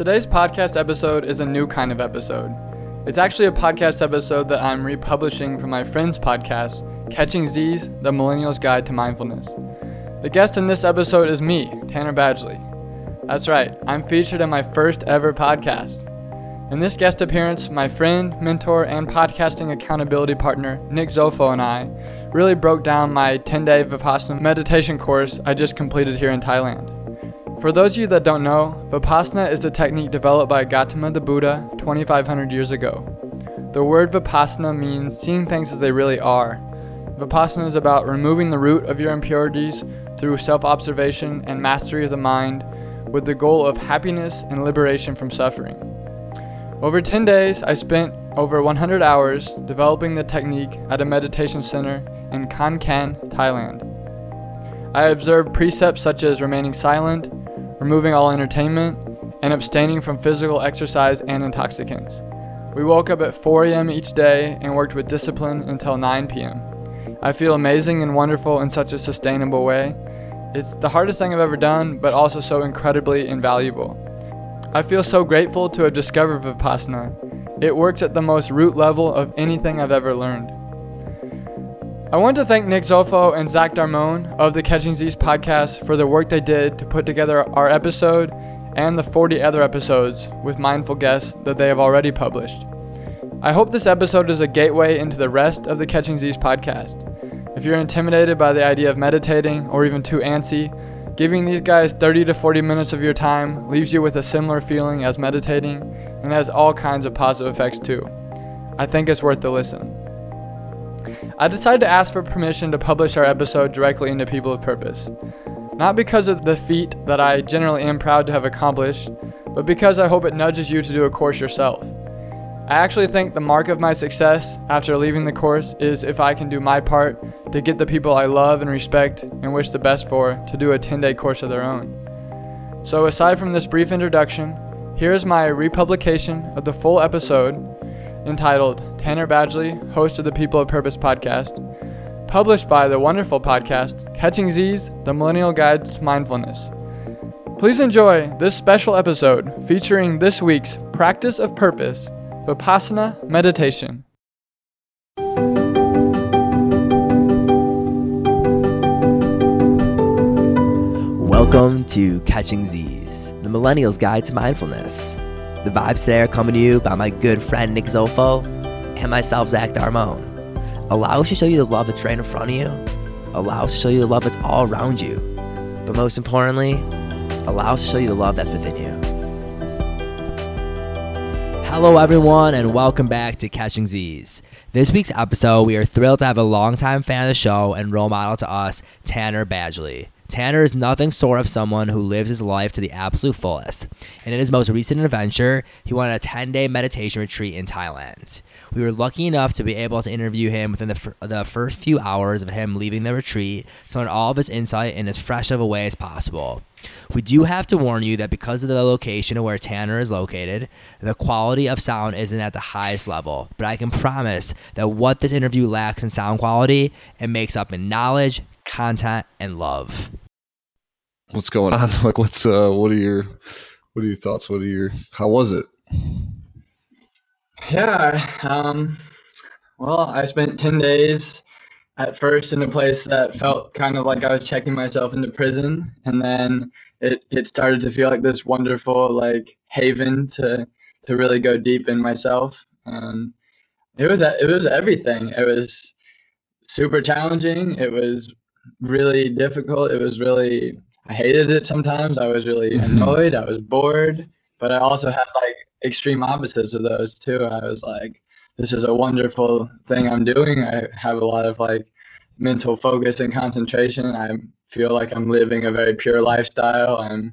Today's podcast episode is a new kind of episode. It's actually a podcast episode that I'm republishing from my friend's podcast, Catching Z's The Millennial's Guide to Mindfulness. The guest in this episode is me, Tanner Badgley. That's right, I'm featured in my first ever podcast. In this guest appearance, my friend, mentor, and podcasting accountability partner, Nick Zolfo, and I really broke down my 10 day Vipassana meditation course I just completed here in Thailand. For those of you that don't know, Vipassana is a technique developed by Gautama the Buddha 2500 years ago. The word Vipassana means seeing things as they really are. Vipassana is about removing the root of your impurities through self observation and mastery of the mind with the goal of happiness and liberation from suffering. Over 10 days, I spent over 100 hours developing the technique at a meditation center in Khon Kaen, Thailand. I observed precepts such as remaining silent, removing all entertainment, and abstaining from physical exercise and intoxicants. We woke up at 4 a.m. each day and worked with discipline until 9 p.m. I feel amazing and wonderful in such a sustainable way. It's the hardest thing I've ever done, but also so incredibly invaluable. I feel so grateful to have discovered Vipassana. It works at the most root level of anything I've ever learned. I want to thank Nick Zolfo and Zach Darmon of the Catching Z's podcast for the work they did to put together our episode and the 40 other episodes with mindful guests that they have already published. I hope this episode is a gateway into the rest of the Catching Z's podcast. If you're intimidated by the idea of meditating or even too antsy, giving these guys 30 to 40 minutes of your time leaves you with a similar feeling as meditating and has all kinds of positive effects too. I think it's worth the listen. I decided to ask for permission to publish our episode directly into People of Purpose. Not because of the feat that I generally am proud to have accomplished, but because I hope it nudges you to do a course yourself. I actually think the mark of my success after leaving the course is if I can do my part to get the people I love and respect and wish the best for to do a 10 day course of their own. So, aside from this brief introduction, here is my republication of the full episode entitled Tanner Badgley, host of the People of Purpose podcast, published by the wonderful podcast Catching Z's The Millennial Guide to Mindfulness. Please enjoy this special episode featuring this week's Practice of Purpose Vipassana Meditation. Welcome to Catching Z's, the Millennial's Guide to Mindfulness. The vibes today are coming to you by my good friend Nick Zolfo and myself, Zach Darmon. Allow us to show you the love that's right in front of you. Allow us to show you the love that's all around you. But most importantly, allow us to show you the love that's within you. Hello, everyone, and welcome back to Catching Z's. This week's episode, we are thrilled to have a longtime fan of the show and role model to us, Tanner Badgley. Tanner is nothing short of someone who lives his life to the absolute fullest. And in his most recent adventure, he went on a 10 day meditation retreat in Thailand. We were lucky enough to be able to interview him within the, fir- the first few hours of him leaving the retreat to learn all of his insight in as fresh of a way as possible. We do have to warn you that because of the location of where Tanner is located, the quality of sound isn't at the highest level. But I can promise that what this interview lacks in sound quality, it makes up in knowledge, content, and love. What's going on? Like, what's uh, what are your, what are your thoughts? What are your, how was it? Yeah, um, well, I spent 10 days at first in a place that felt kind of like I was checking myself into prison. And then it, it started to feel like this wonderful, like, haven to, to really go deep in myself. And it was, it was everything. It was super challenging. It was really difficult. It was really, I hated it sometimes. I was really mm-hmm. annoyed. I was bored. But I also had like extreme opposites of those too. I was like, this is a wonderful thing I'm doing. I have a lot of like mental focus and concentration. I feel like I'm living a very pure lifestyle. I'm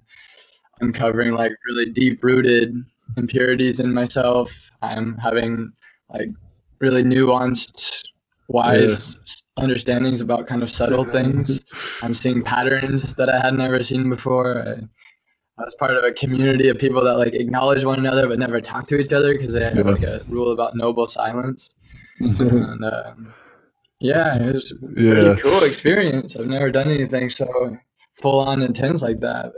uncovering like really deep rooted impurities in myself. I'm having like really nuanced, wise yeah. understandings about kind of subtle things. I'm seeing patterns that I had never seen before. I, I, was part of a community of people that like acknowledge one another but never talk to each other because they have yeah. like a rule about noble silence. and, uh, yeah, it was a yeah. pretty cool experience. I've never done anything so full on intense like that.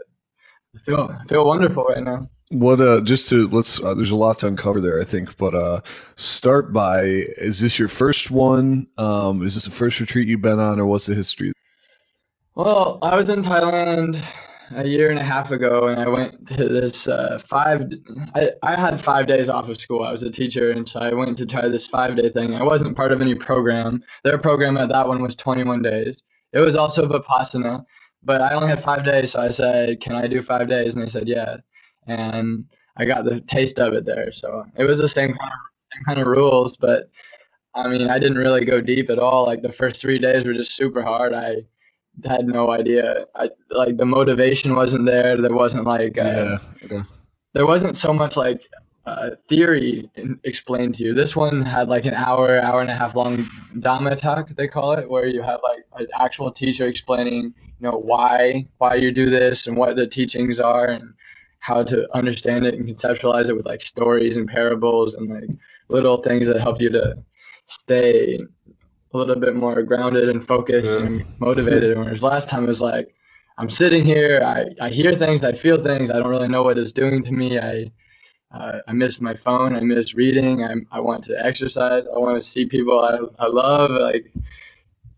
I feel I feel wonderful right now. What uh just to let's uh, there's a lot to uncover there I think but uh start by is this your first one um is this the first retreat you've been on or what's the history Well, I was in Thailand a year and a half ago and I went to this uh 5 I I had 5 days off of school. I was a teacher and so I went to try this 5 day thing. I wasn't part of any program. Their program at that one was 21 days. It was also Vipassana, but I only had 5 days so I said, "Can I do 5 days?" and they said, "Yeah." And I got the taste of it there. So it was the same kind of same kind of rules, but I mean, I didn't really go deep at all. Like the first three days were just super hard. I had no idea. I like the motivation wasn't there. There wasn't like uh, yeah. there wasn't so much like uh, theory in, explained to you. This one had like an hour, hour and a half long Dhamma talk, they call it, where you have like an actual teacher explaining, you know, why why you do this and what the teachings are and how to understand it and conceptualize it with like stories and parables and like little things that help you to stay a little bit more grounded and focused yeah. and motivated. Whereas last time it was like, I'm sitting here, I, I hear things, I feel things, I don't really know what it's doing to me. I uh, I miss my phone, I miss reading, I, I want to exercise, I want to see people I, I love. Like,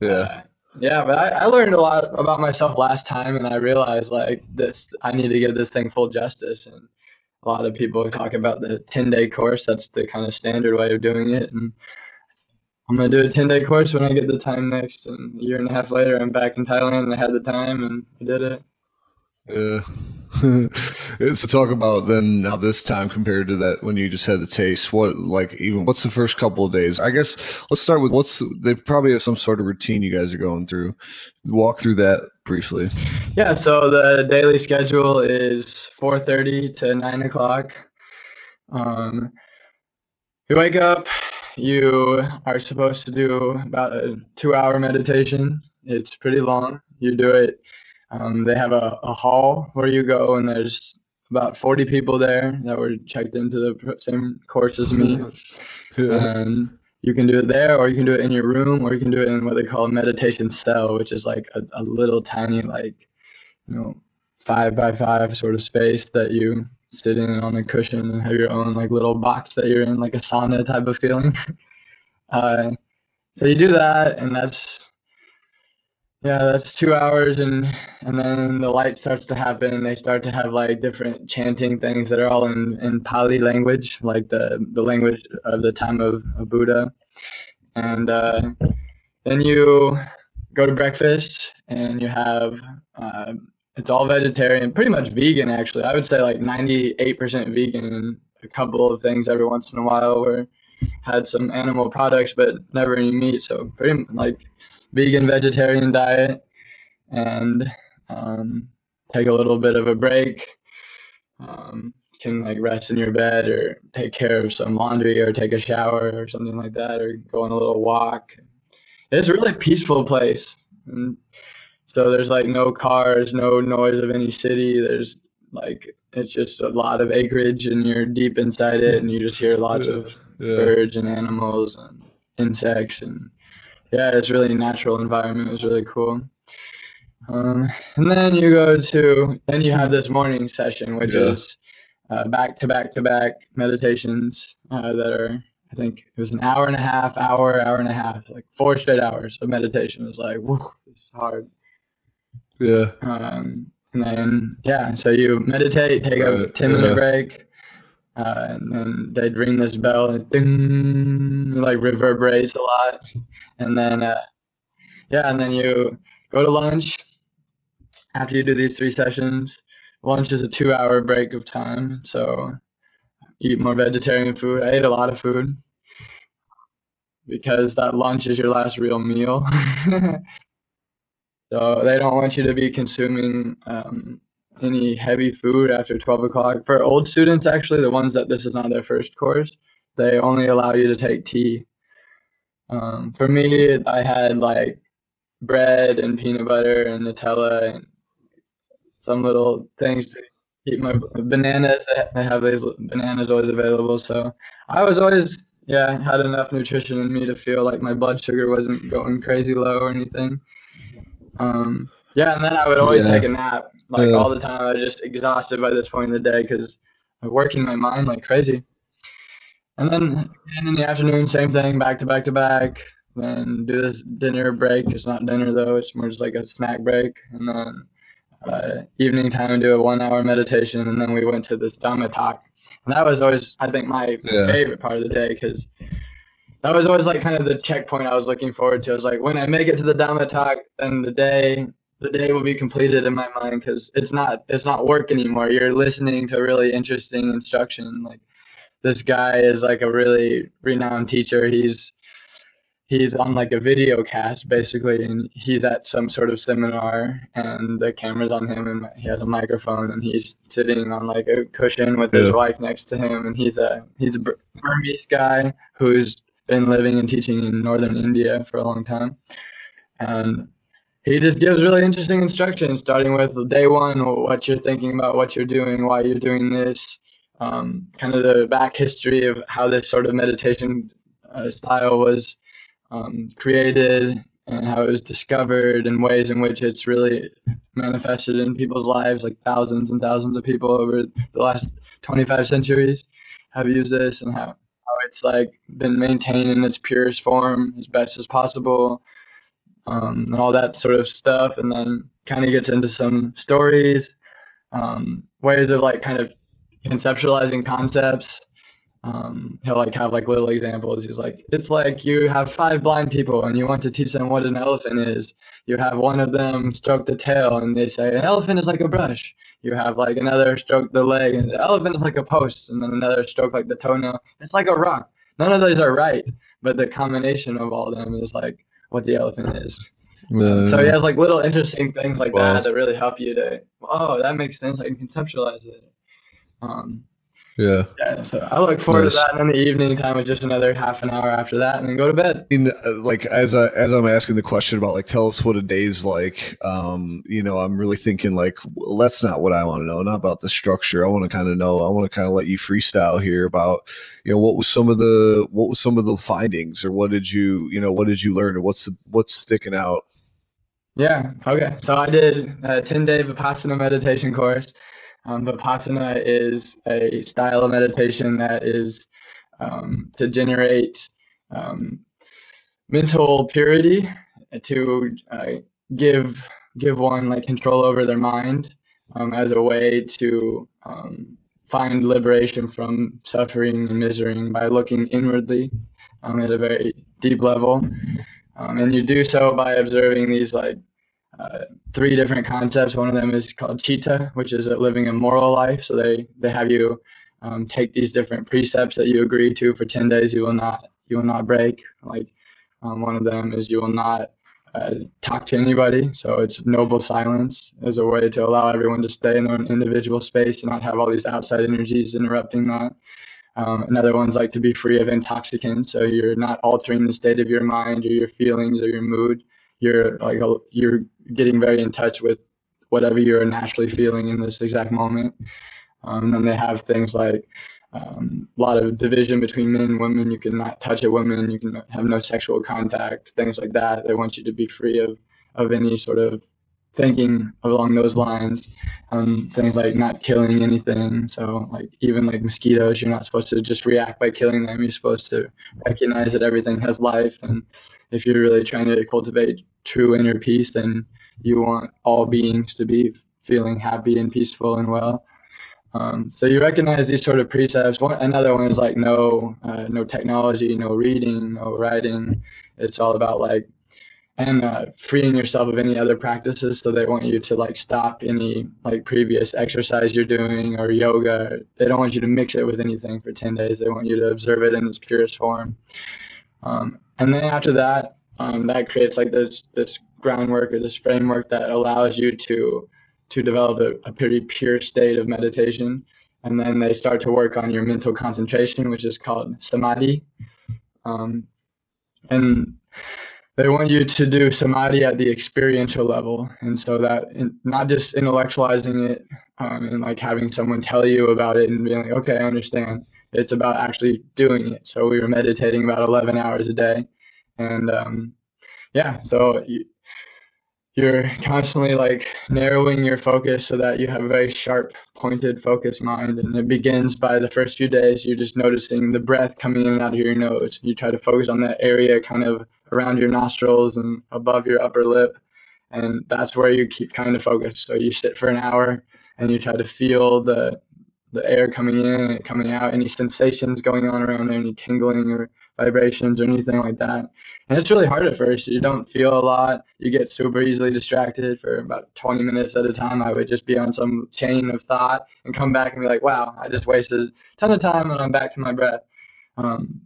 yeah. Uh, yeah, but I, I, learned a lot about myself last time, and I realized like this, I need to give this thing full justice. And a lot of people talk about the ten day course. That's the kind of standard way of doing it. And I'm gonna do a ten day course when I get the time next. And a year and a half later, I'm back in Thailand, and I had the time, and I did it. Yeah. it's to talk about then now this time compared to that when you just had the taste. What like even what's the first couple of days? I guess let's start with what's they probably have some sort of routine you guys are going through. Walk through that briefly. Yeah, so the daily schedule is four thirty to nine o'clock. Um, you wake up. You are supposed to do about a two-hour meditation. It's pretty long. You do it um, they have a, a hall where you go, and there's about 40 people there that were checked into the same course as me. yeah. And you can do it there, or you can do it in your room, or you can do it in what they call a meditation cell, which is like a, a little tiny, like, you know, five by five sort of space that you sit in on a cushion and have your own like little box that you're in, like a sauna type of feeling. uh, so you do that, and that's yeah, that's two hours, and and then the light starts to happen. and They start to have like different chanting things that are all in, in Pali language, like the the language of the time of, of Buddha. And uh, then you go to breakfast, and you have uh, it's all vegetarian, pretty much vegan actually. I would say like ninety eight percent vegan, a couple of things every once in a while where had some animal products, but never any meat. So pretty like vegan vegetarian diet and um, take a little bit of a break. Um, can like rest in your bed or take care of some laundry or take a shower or something like that or go on a little walk. It's a really peaceful place. And so there's like no cars, no noise of any city. There's like it's just a lot of acreage and you're deep inside it and you just hear lots yeah, of yeah. birds and animals and insects and yeah, it's really natural environment. It was really cool. Um, and then you go to then you have this morning session, which yeah. is uh, back to back to back meditations uh, that are I think it was an hour and a half, hour, hour and a half, like four straight hours of meditation. It was like, whoa, it's hard. Yeah. Um, and then yeah, so you meditate, take a ten minute yeah. break, uh, and then they'd ring this bell and ding, like reverberates a lot. And then, uh, yeah, and then you go to lunch after you do these three sessions. Lunch is a two hour break of time. So eat more vegetarian food. I ate a lot of food because that lunch is your last real meal. So they don't want you to be consuming um, any heavy food after 12 o'clock. For old students, actually, the ones that this is not their first course, they only allow you to take tea. Um, for me, I had like bread and peanut butter and Nutella and some little things to keep my bananas. They have these bananas always available. So I was always, yeah, had enough nutrition in me to feel like my blood sugar wasn't going crazy low or anything. Um, yeah, and then I would always yeah. take a nap like yeah. all the time. I was just exhausted by this point in the day because I'm working my mind like crazy. And then and in the afternoon, same thing, back to back to back. Then do this dinner break. It's not dinner though; it's more just like a snack break. And then uh, evening time, do a one-hour meditation, and then we went to this Dhamma talk. And that was always, I think, my yeah. favorite part of the day because that was always like kind of the checkpoint I was looking forward to. I was like, when I make it to the Dhamma talk, then the day the day will be completed in my mind because it's not it's not work anymore. You're listening to really interesting instruction. Like this guy is like a really renowned teacher. He's he's on like a video cast basically and he's at some sort of seminar and the camera's on him and he has a microphone and he's sitting on like a cushion with yeah. his wife next to him and he's a he's a Burmese guy who's been living and teaching in northern India for a long time and he just gives really interesting instructions, starting with day one, what you're thinking about, what you're doing, why you're doing this, um, kind of the back history of how this sort of meditation uh, style was um, created and how it was discovered and ways in which it's really manifested in people's lives like thousands and thousands of people over the last 25 centuries have used this and how, how it's like been maintained in its purest form as best as possible um, and all that sort of stuff. And then kind of gets into some stories, um, ways of like kind of conceptualizing concepts. Um, he'll like have like little examples. He's like, it's like you have five blind people and you want to teach them what an elephant is. You have one of them stroke the tail and they say an elephant is like a brush. You have like another stroke the leg and the elephant is like a post and then another stroke like the toenail. It's like a rock. None of those are right, but the combination of all of them is like what the elephant is. Uh, so he has like little interesting things like well, that that really help you to oh that makes sense. I can conceptualize it. Um, yeah. Yeah. So I look forward nice. to that. And then the evening time is just another half an hour after that, and then go to bed. In, uh, like as I as I'm asking the question about like tell us what a day's like. Um, you know, I'm really thinking like well, that's not what I want to know. Not about the structure. I want to kind of know. I want to kind of let you freestyle here about you know what was some of the what was some of the findings or what did you you know what did you learn or what's the, what's sticking out. Yeah. Okay. So I did a 10 day Vipassana meditation course. Um, Vipassana is a style of meditation that is um, to generate um, mental purity, to uh, give give one like control over their mind um, as a way to um, find liberation from suffering and misery by looking inwardly um, at a very deep level. and you do so by observing these like uh, three different concepts. One of them is called Citta, which is living a moral life. So they they have you um, take these different precepts that you agree to for ten days. You will not you will not break. Like um, one of them is you will not uh, talk to anybody. So it's noble silence as a way to allow everyone to stay in their individual space and not have all these outside energies interrupting that. Um, another one's like to be free of intoxicants. So you're not altering the state of your mind or your feelings or your mood you're like you're getting very in touch with whatever you're naturally feeling in this exact moment. Um, and they have things like um, a lot of division between men and women. You cannot touch a woman. You can have no sexual contact. Things like that. They want you to be free of of any sort of thinking along those lines. Um, things like not killing anything. So like even like mosquitoes, you're not supposed to just react by killing them. You're supposed to recognize that everything has life. And if you're really trying to cultivate true inner peace, then you want all beings to be feeling happy and peaceful and well. Um, so you recognize these sort of precepts. One, another one is like no, uh, no technology, no reading, no writing. It's all about like and uh, freeing yourself of any other practices. So they want you to like stop any like previous exercise you're doing or yoga. They don't want you to mix it with anything for ten days. They want you to observe it in its purest form. Um, and then after that, um, that creates like this this groundwork or this framework that allows you to to develop a, a pretty pure state of meditation and then they start to work on your mental concentration which is called samadhi um, and they want you to do samadhi at the experiential level. And so that not just intellectualizing it um, and like having someone tell you about it and being like okay i understand. It's about actually doing it. So we were meditating about 11 hours a day. And um, yeah so you, you're constantly like narrowing your focus so that you have a very sharp pointed focused mind. And it begins by the first few days you're just noticing the breath coming in and out of your nose. You try to focus on that area kind of around your nostrils and above your upper lip and that's where you keep kind of focused so you sit for an hour and you try to feel the the air coming in and coming out any sensations going on around there any tingling or vibrations or anything like that. And it's really hard at first. You don't feel a lot. You get super easily distracted for about 20 minutes at a time. I would just be on some chain of thought and come back and be like, wow, I just wasted a ton of time and I'm back to my breath. Um,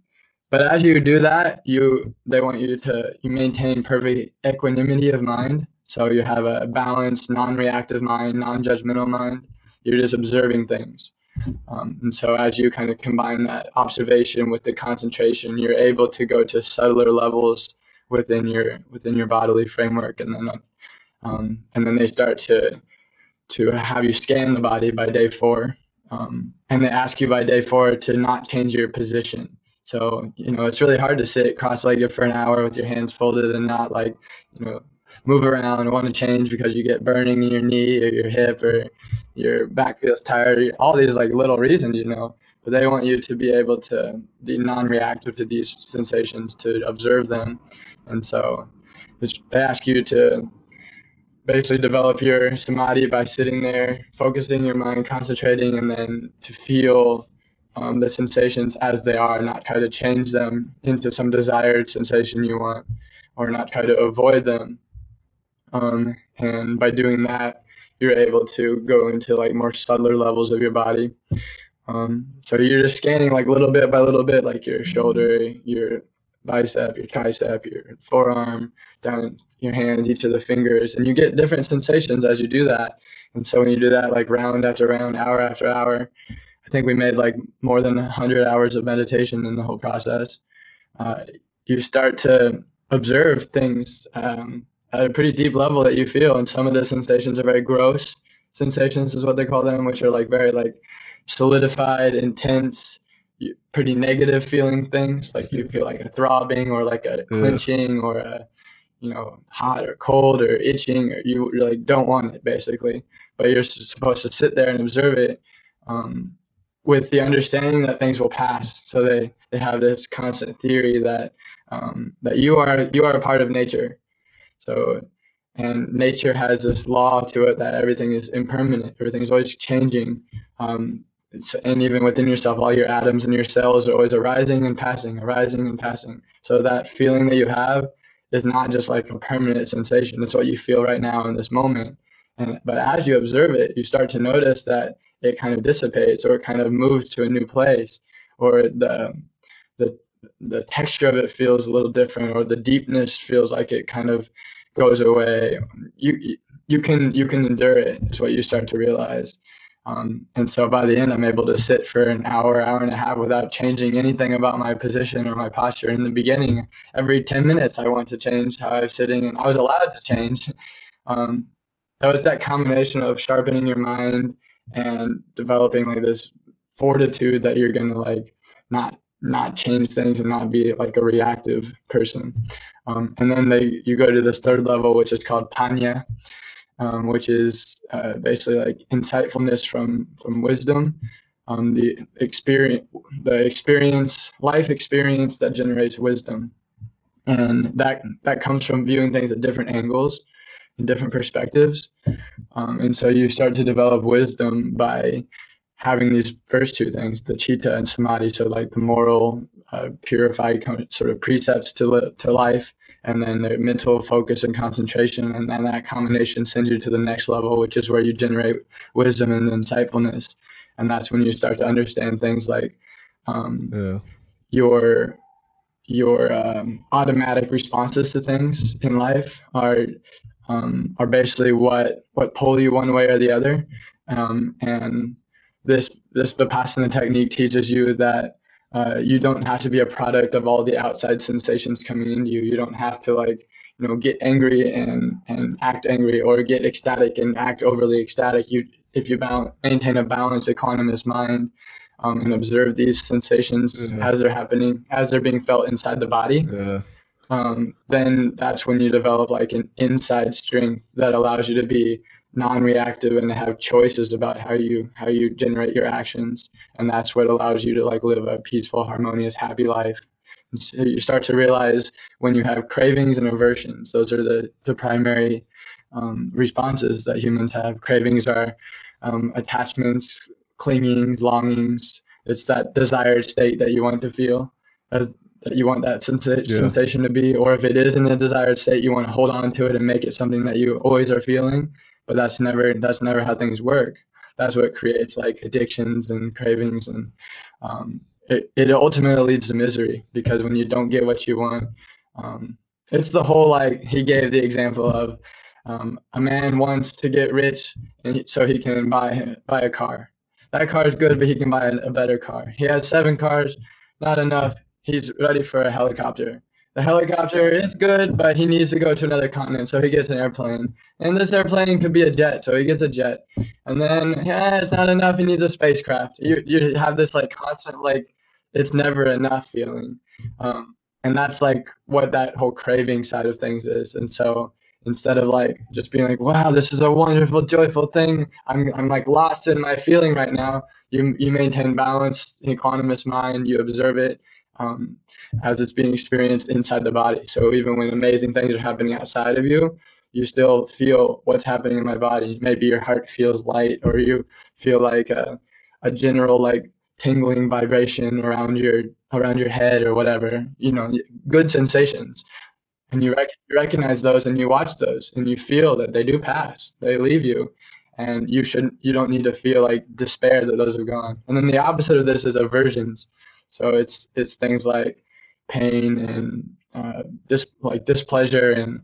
but as you do that, you they want you to you maintain perfect equanimity of mind. So you have a balanced, non-reactive mind, non-judgmental mind. You're just observing things. Um, and so, as you kind of combine that observation with the concentration, you're able to go to subtler levels within your within your bodily framework, and then um, and then they start to to have you scan the body by day four, um, and they ask you by day four to not change your position. So you know it's really hard to sit cross-legged for an hour with your hands folded and not like you know move around want to change because you get burning in your knee or your hip or your back feels tired. All these like little reasons you know but they want you to be able to be non-reactive to these sensations to observe them. And so they ask you to basically develop your samadhi by sitting there focusing your mind concentrating and then to feel um, the sensations as they are not try to change them into some desired sensation you want or not try to avoid them um, and by doing that, you're able to go into like more subtler levels of your body. Um, so you're just scanning like little bit by little bit, like your shoulder, your bicep, your tricep, your forearm, down your hands, each of the fingers, and you get different sensations as you do that. And so when you do that, like round after round, hour after hour, I think we made like more than 100 hours of meditation in the whole process. Uh, you start to observe things um, at a pretty deep level that you feel. And some of the sensations are very gross sensations, is what they call them, which are like very like solidified, intense, pretty negative feeling things. Like you feel like a throbbing or like a clenching or a you know hot or cold or itching or you like don't want it basically. But you're supposed to sit there and observe it. Um, with the understanding that things will pass. So they, they have this constant theory that um, that you are you are a part of nature so, and nature has this law to it that everything is impermanent, everything is always changing. Um, and even within yourself, all your atoms and your cells are always arising and passing, arising and passing. So that feeling that you have is not just like a permanent sensation. It's what you feel right now in this moment. And but as you observe it, you start to notice that it kind of dissipates or it kind of moves to a new place, or the the the texture of it feels a little different or the deepness feels like it kind of goes away. You you can you can endure it is what you start to realize. Um, and so by the end i'm able to sit for an hour hour and a half without changing anything about my position or my posture. In the beginning every 10 minutes i want to change how i was sitting and i was allowed to change. Um, that was that combination of sharpening your mind and developing like this fortitude that you're gonna like not not change things and not be like a reactive person. Um, and then they you go to this third level, which is called panya, um, which is uh, basically like insightfulness from from wisdom, um, the experience, the experience, life experience that generates wisdom, and that that comes from viewing things at different angles, in different perspectives, um, and so you start to develop wisdom by having these first two things, the chitta and samadhi, so like the moral, uh, purified sort of precepts to, li- to life, and then the mental focus and concentration, and then that combination sends you to the next level, which is where you generate wisdom and insightfulness, and that's when you start to understand things like um, yeah. your your um, automatic responses to things in life are um, are basically what what pull you one way or the other. Um, and this this vipassana technique teaches you that uh, you don't have to be a product of all the outside sensations coming into you. You don't have to like you know get angry and and act angry or get ecstatic and act overly ecstatic. You if you balance, maintain a balanced, equanimous mind um, and observe these sensations Yeah. as they're happening, as they're being felt inside the body, Yeah. Um, then that's when you develop like an inside strength that allows you to be non-reactive and have choices about how you how you generate your actions. And that's what allows you to like live a peaceful harmonious happy life. And so you start to realize when you have cravings and aversions those are the the primary um, responses that humans have. Cravings are um, attachments clingings longings. It's that desired state that you want to feel. As that you want that sensa- Yeah. sensation to be or if it is in a desired state you want to hold on to it and make it something that you always are feeling but that's never that's never how things work. That's what creates like addictions and cravings and um, it, it ultimately leads to misery because when you don't get what you want um, it's the whole like he gave the example of um, a man wants to get rich and he, so he can buy buy a car. That car is good but he can buy a, a better car. He has seven cars not enough he's ready for a helicopter. The helicopter is good but he needs to go to another continent so he gets an airplane. And this airplane could be a jet so he gets a jet. And then yeah it's not enough he needs a spacecraft. You, you have this like constant like it's never enough feeling. Um, and that's like what that whole craving side of things is. And so instead of like just being like wow this is a wonderful joyful thing i'm, I'm like lost in my feeling right now. You, you maintain balance equanimous mind you observe it um, as it's being experienced inside the body. So even when amazing things are happening outside of you you still feel what's happening in my body. Maybe your heart feels light or you feel like a, a general like tingling vibration around your around your head or whatever you know good sensations. And you, rec- you recognize those and you watch those and you feel that they do pass they leave you. And you shouldn't you don't need to feel like despair that those have gone. And then the opposite of this is aversions so it's it's things like pain and uh, dis- like displeasure and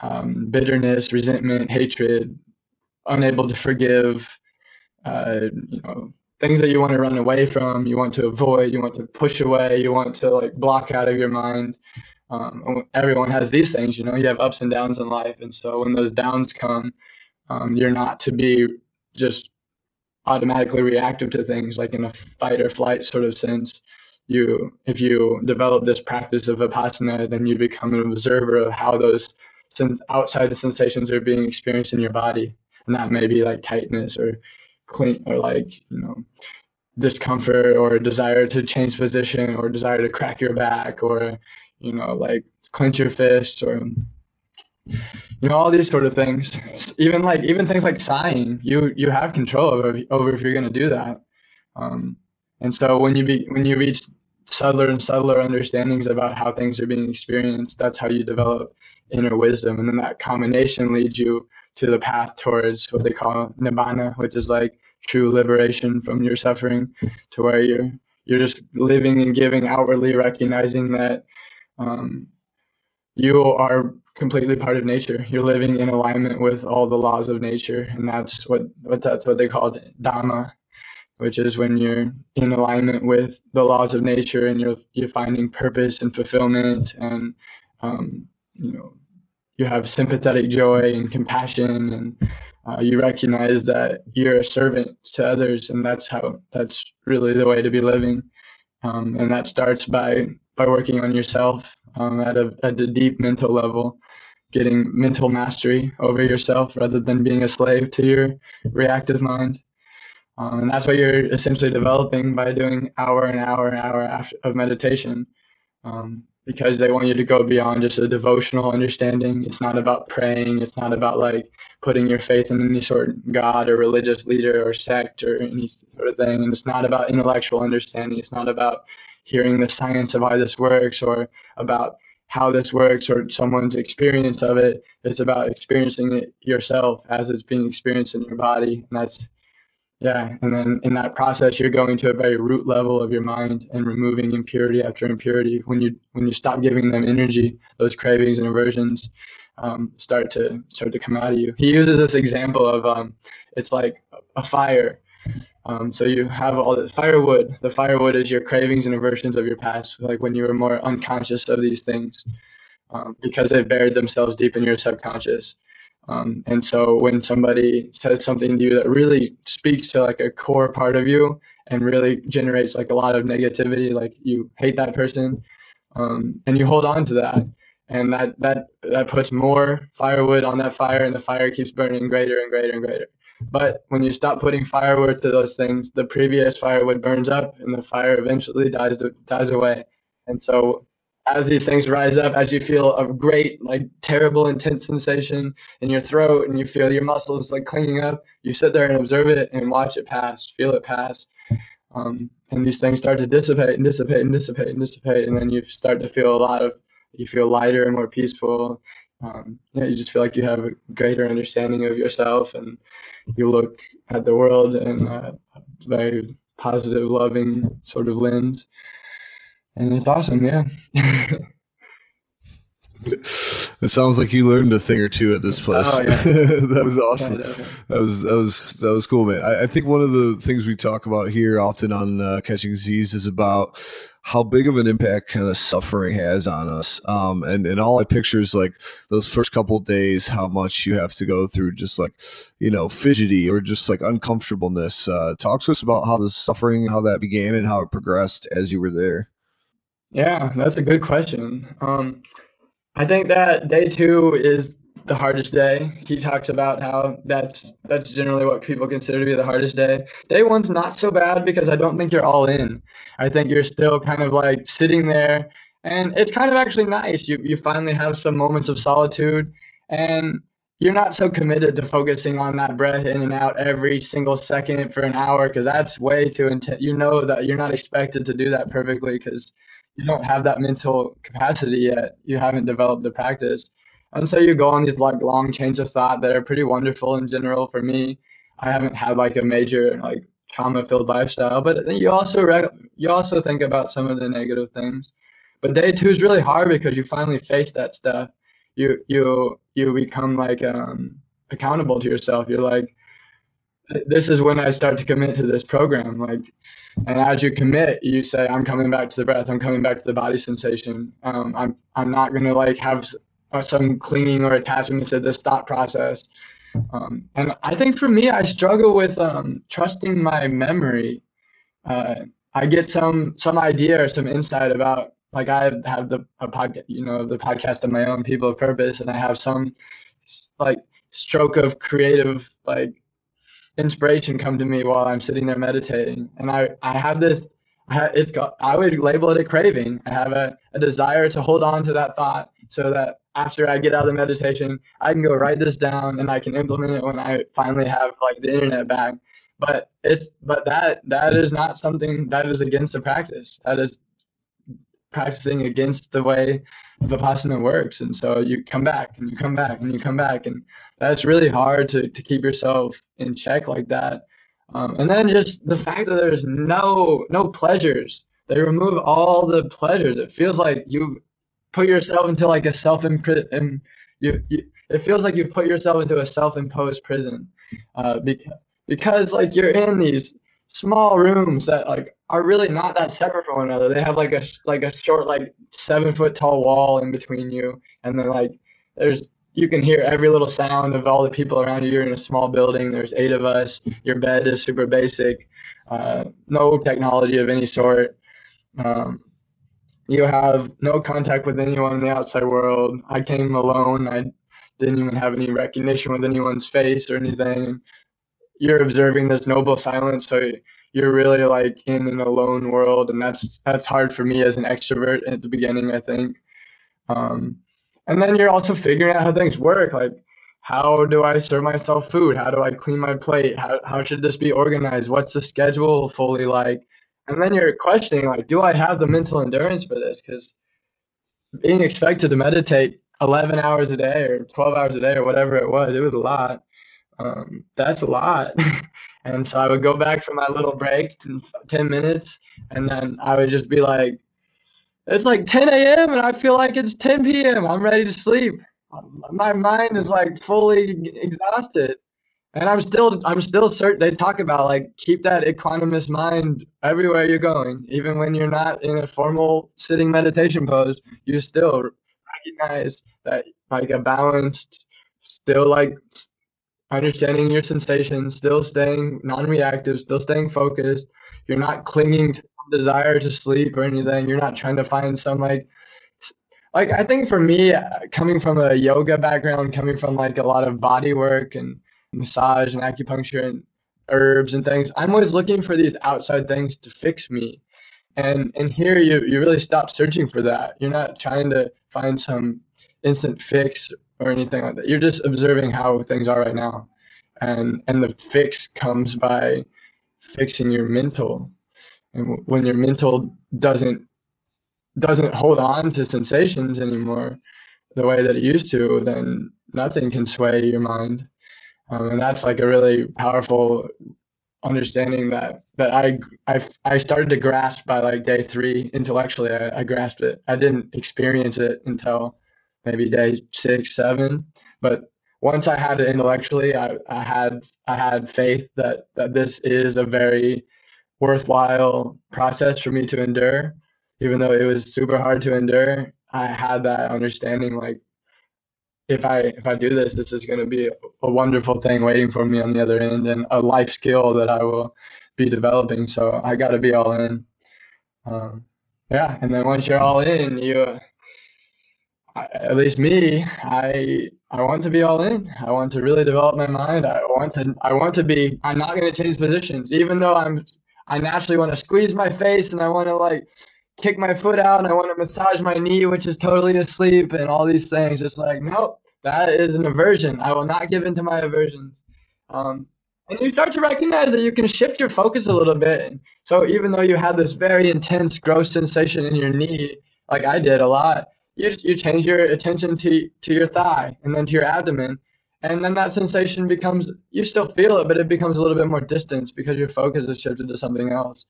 um, bitterness resentment hatred unable to forgive uh, you know things that you want to run away from you want to avoid you want to push away you want to like block out of your mind. Um, everyone has these things you know you have ups and downs in life. And so when those downs come um, you're not to be just automatically reactive to things like in a fight or flight sort of sense. You if you develop this practice of vipassana then you become an observer of how those since outside the sensations are being experienced in your body. And that may be like tightness or clean or like you know discomfort or desire to change position or desire to crack your back or you know like clench your fist or you know all these sort of things. Even like even things like sighing you you have control over over if you're going to do that. Um, and so when you be when you reach subtler and subtler understandings about how things are being experienced that's how you develop inner wisdom. And then that combination leads you to the path towards what they call nibbana which is like true liberation from your suffering to where you're you're just living and giving outwardly recognizing that um, you are completely part of nature. You're living in alignment with all the laws of nature and that's what, what that's what they called dhamma which is when you're in alignment with the laws of nature and you're you're finding purpose and fulfillment and um, you know you have sympathetic joy and compassion and uh, you recognize that you're a servant to others and that's how that's really the way to be living. Um, and that starts by by working on yourself um, at a at a deep mental level getting mental mastery over yourself rather than being a slave to your reactive mind um, and that's what you're essentially developing by doing hour and hour and hour after, of meditation um, because they want you to go beyond just a devotional understanding. It's not about praying. It's not about like putting your faith in any sort of God or religious leader or sect or any sort of thing. And it's not about intellectual understanding. It's not about hearing the science of how this works or about how this works or someone's experience of it. It's about experiencing it yourself as it's being experienced in your body. And that's Yeah, and then in that process, you're going to a very root level of your mind and removing impurity after impurity. When you when you stop giving them energy, those cravings and aversions um, start to start to come out of you. He uses this example of um, it's like a fire. Um, so you have all the firewood. The firewood is your cravings and aversions of your past, like when you were more unconscious of these things, um, because they've buried themselves deep in your subconscious. Um, and so when somebody says something to you that really speaks to like a core part of you and really generates like a lot of negativity, like you hate that person, um, and you hold on to that, and that that that puts more firewood on that fire, and the fire keeps burning greater and greater and greater. But when you stop putting firewood to those things, the previous firewood burns up, and the fire eventually dies dies away. And so as these things rise up, as you feel a great, like terrible, intense sensation in your throat and you feel your muscles like clinging up, you sit there and observe it and watch it pass, feel it pass. Um, and these things start to dissipate and dissipate and dissipate and dissipate. And then you start to feel a lot of, you feel lighter and more peaceful. Um, yeah, you just feel like you have a greater understanding of yourself and you look at the world in a very positive, loving sort of lens and it's awesome. Yeah. it sounds like you learned a thing or two at this place. Oh, yeah. that was awesome. Yeah, that was that was that was cool, man. I, I, think one of the things we talk about here often on uh, Catching Z's is about how big of an impact kind of suffering has on us. Um, and and all I picture is like those first couple days, how much you have to go through, just like you know, fidgety or just like uncomfortableness. Uh, talk to us about how the suffering, how that began, and how it progressed as you were there. Yeah, that's a good question. Um, I think that day two is the hardest day. He talks about how that's that's generally what people consider to be the hardest day. Day one's not so bad because I don't think you're all in. I think you're still kind of like sitting there, and it's kind of actually nice. You you finally have some moments of solitude, and you're not so committed to focusing on that breath in and out every single second for an hour because that's way too intense. You know that you're not expected to do that perfectly because you don't have that mental capacity yet. You haven't developed the practice. And so you go on these like long chains of thought that are pretty wonderful in general for me. I haven't had like a major like trauma filled lifestyle, but then you also rec- you also think about some of the negative things. But day two is really hard because you finally face that stuff. You you you become like um, accountable to yourself. You're like, this is when I start to commit to this program. Like, and as you commit, you say, I'm coming back to the breath. I'm coming back to the body sensation. Um, I'm, I'm not to like have some clinging or attachment to this thought process. Um, and I think for me, I struggle with um, trusting my memory. Uh, I get some some idea or some insight about like I have the a podcast, you know, the podcast of my own people of purpose, and I have some like stroke of creative like inspiration come to me while I'm sitting there meditating. And I, I have this, I, it's got, I would label it a craving. I have a, a desire to hold on to that thought so that after I get out of the meditation, I can go write this down and I can implement it when I finally have like the internet back. But it's, but that, that is not something that is against the practice. That is practicing against the way Vipassana works. And so you come back and you come back and you come back. And that's really hard to, to keep yourself in check like that. Um, and then just the fact that there's no no pleasures. They remove all the pleasures. It feels like you put yourself into like a self imprisoned. You, you, it feels like you've put yourself into a self imposed prison, uh, because because like you're in these small rooms that like are really not that separate from one another. They have like a like a short like seven foot tall wall in between you, and then like there's you can hear every little sound of all the people around you. You're in a small building. There's eight of us. Your bed is super basic. Uh, no technology of any sort. Um, you have no contact with anyone in the outside world. I came alone. I didn't even have any recognition with anyone's face or anything. You're observing this noble silence so you're really like in an alone world and that's that's hard for me as an extrovert at the beginning i think. Um, and then you're also figuring out how things work like how do i serve myself food? How do i clean my plate? How, how should this be organized? What's the schedule fully like and then you're questioning like do i have the mental endurance for this because being expected to meditate 11 hours a day or 12 hours a day or whatever it was it was a lot um, that's a lot. and so I would go back for my little break, 10 minutes, and then I would just be like, it's like 10 a.m. and I feel like it's 10 p.m. I'm ready to sleep. My mind is like fully exhausted. And I'm still, I'm still certain. They talk about like keep that equanimous mind everywhere you're going, even when you're not in a formal sitting meditation pose. You still recognize that like a balanced, still like understanding your sensations, still staying non-reactive, still staying focused. You're not clinging to desire to sleep or anything. You're not trying to find some like like I think for me uh, coming from a yoga background, coming from like a lot of body work and massage and acupuncture and herbs and things, I'm always looking for these outside things to fix me. And and here you you really stop searching for that. You're not trying to find some instant fix or anything like that. You're just observing how things are right now. And and the fix comes by fixing your mental and when your mental doesn't doesn't hold on to sensations anymore the way that it used to then nothing can sway your mind um, and that's like a really powerful understanding that that I, I I started to grasp by like day three intellectually. I, I grasped it. I didn't experience it until maybe day six seven. But once I had it intellectually I, I had I had faith that that this is a very worthwhile process for me to endure. Even though it was super hard to endure i had that understanding like if i if i do this this is going to be a wonderful thing waiting for me on the other end and a life skill that i will be developing. So i got to be all in. Um, yeah and then once you're all in you at least me i i want to be all in. I want to really develop my mind. I want to i want to be i'm not going to change positions. Even though i'm I naturally want to squeeze my face and I want to like kick my foot out and I want to massage my knee, which is totally asleep, and all these things. It's like, nope, that is an aversion. I will not give in to my aversions. Um, and you start to recognize that you can shift your focus a little bit. So even though you have this very intense, gross sensation in your knee, like I did a lot, you you change your attention to to your thigh and then to your abdomen, and then that sensation becomes you still feel it but it becomes a little bit more distance because your focus is shifted to something else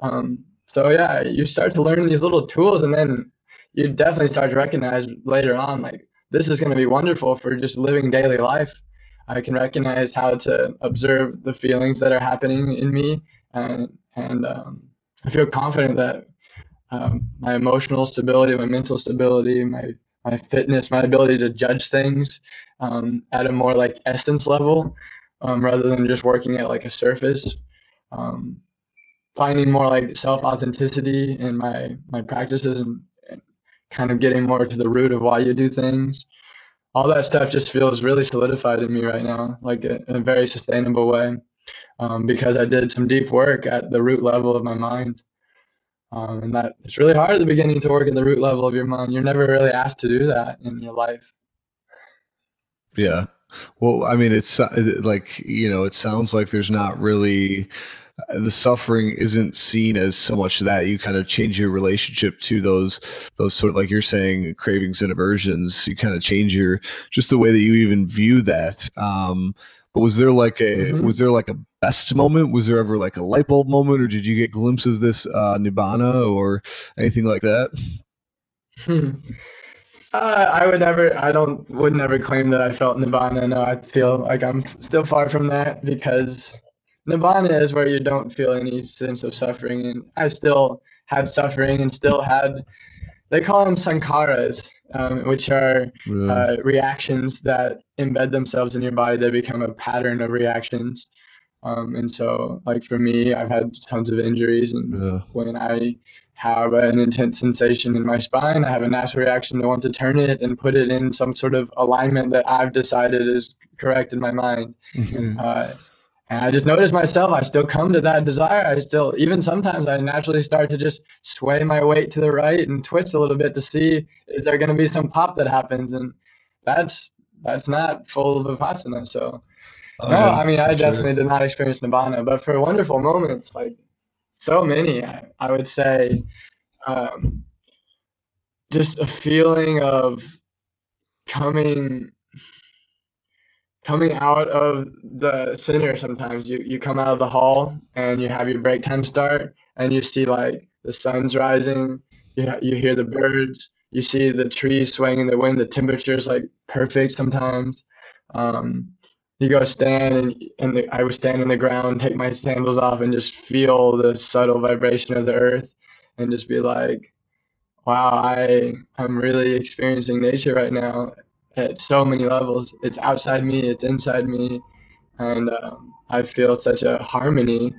um, so yeah you start to learn these little tools and then you definitely start to recognize later on like this is going to be wonderful for just living daily life i can recognize how to observe the feelings that are happening in me and and um, i feel confident that um, my emotional stability my mental stability my my fitness my ability to judge things um, at a more like essence level um, rather than just working at like a surface. Um, finding more like self authenticity in my my practices and, and, kind of getting more to the root of why you do things. All that stuff just feels really solidified in me right now, like in a very sustainable way, um, because I did some deep work at the root level of my mind. Um, and that it's really hard at the beginning to work at the root level of your mind. You're never really asked to do that in your life. Yeah. Well, I mean, it's like, you know, it sounds like there's not really the suffering isn't seen as so much that you kind of change your relationship to those those sort of like you're saying cravings and aversions you kind of change your just the way that you even view that um but was there like a mm-hmm. was there like a best moment was there ever like a light bulb moment or did you get glimpse of this uh nibbana or anything like that hmm. Uh, I would never. I don't. Would never claim that I felt nirvana. No, I feel like I'm still far from that because nirvana is where you don't feel any sense of suffering, and I still had suffering and still had. They call them sankharas, um, which are uh, reactions that embed themselves in your body. They become a pattern of reactions. Um, and so, like for me, I've had tons of injuries, and yeah. when I have an intense sensation in my spine, I have a natural reaction to want to turn it and put it in some sort of alignment that I've decided is correct in my mind. Mm-hmm. Uh, and I just notice myself, I still come to that desire. I still, even sometimes, I naturally start to just sway my weight to the right and twist a little bit to see is there going to be some pop that happens, and that's that's not full of vipassana. So Oh, no, I mean, I definitely did not experience Nibbana, but for wonderful moments, like so many, I, I would say, um, just a feeling of coming, coming out of the center sometimes. You, you come out of the hall and you have your break time start and you see like the sun's rising. You, ha- you hear the birds. You see the trees swaying in the wind. The temperature is like perfect sometimes. Um, you go stand and, and the, i would stand on the ground take my sandals off and just feel the subtle vibration of the earth and just be like wow i i'm really experiencing nature right now at so many levels. It's outside me, it's inside me, and um, I feel such a harmony.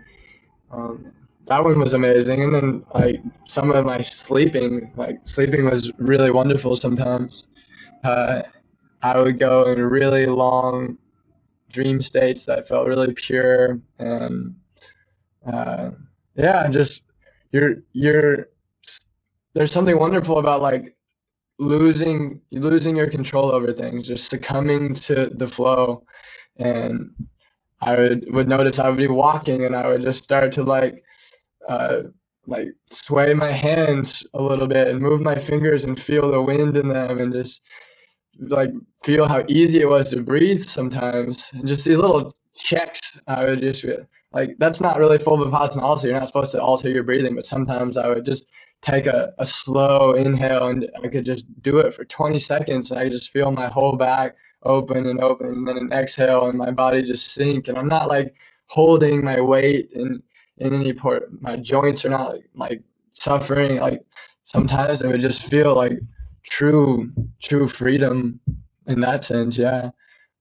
Um, that one was amazing, and then like some of my sleeping, like sleeping was really wonderful. Sometimes uh, I would go in really long dream states that felt really pure, and uh, yeah, just you're you're there's something wonderful about like losing losing your control over things, just succumbing to the flow. And I would would notice I would be walking and I would just start to like uh, like sway my hands a little bit and move my fingers and feel the wind in them and just like feel how easy it was to breathe sometimes and just these little checks I would just like that's not really full vipassana also you're not supposed to alter your breathing but sometimes I would just take a, a slow inhale and I could just do it for 20 seconds. And I just feel my whole back open and open and then an exhale and my body just sink. And I'm not like holding my weight in in any part. My joints are not like, like suffering. Like sometimes I would just feel like true true freedom in that sense yeah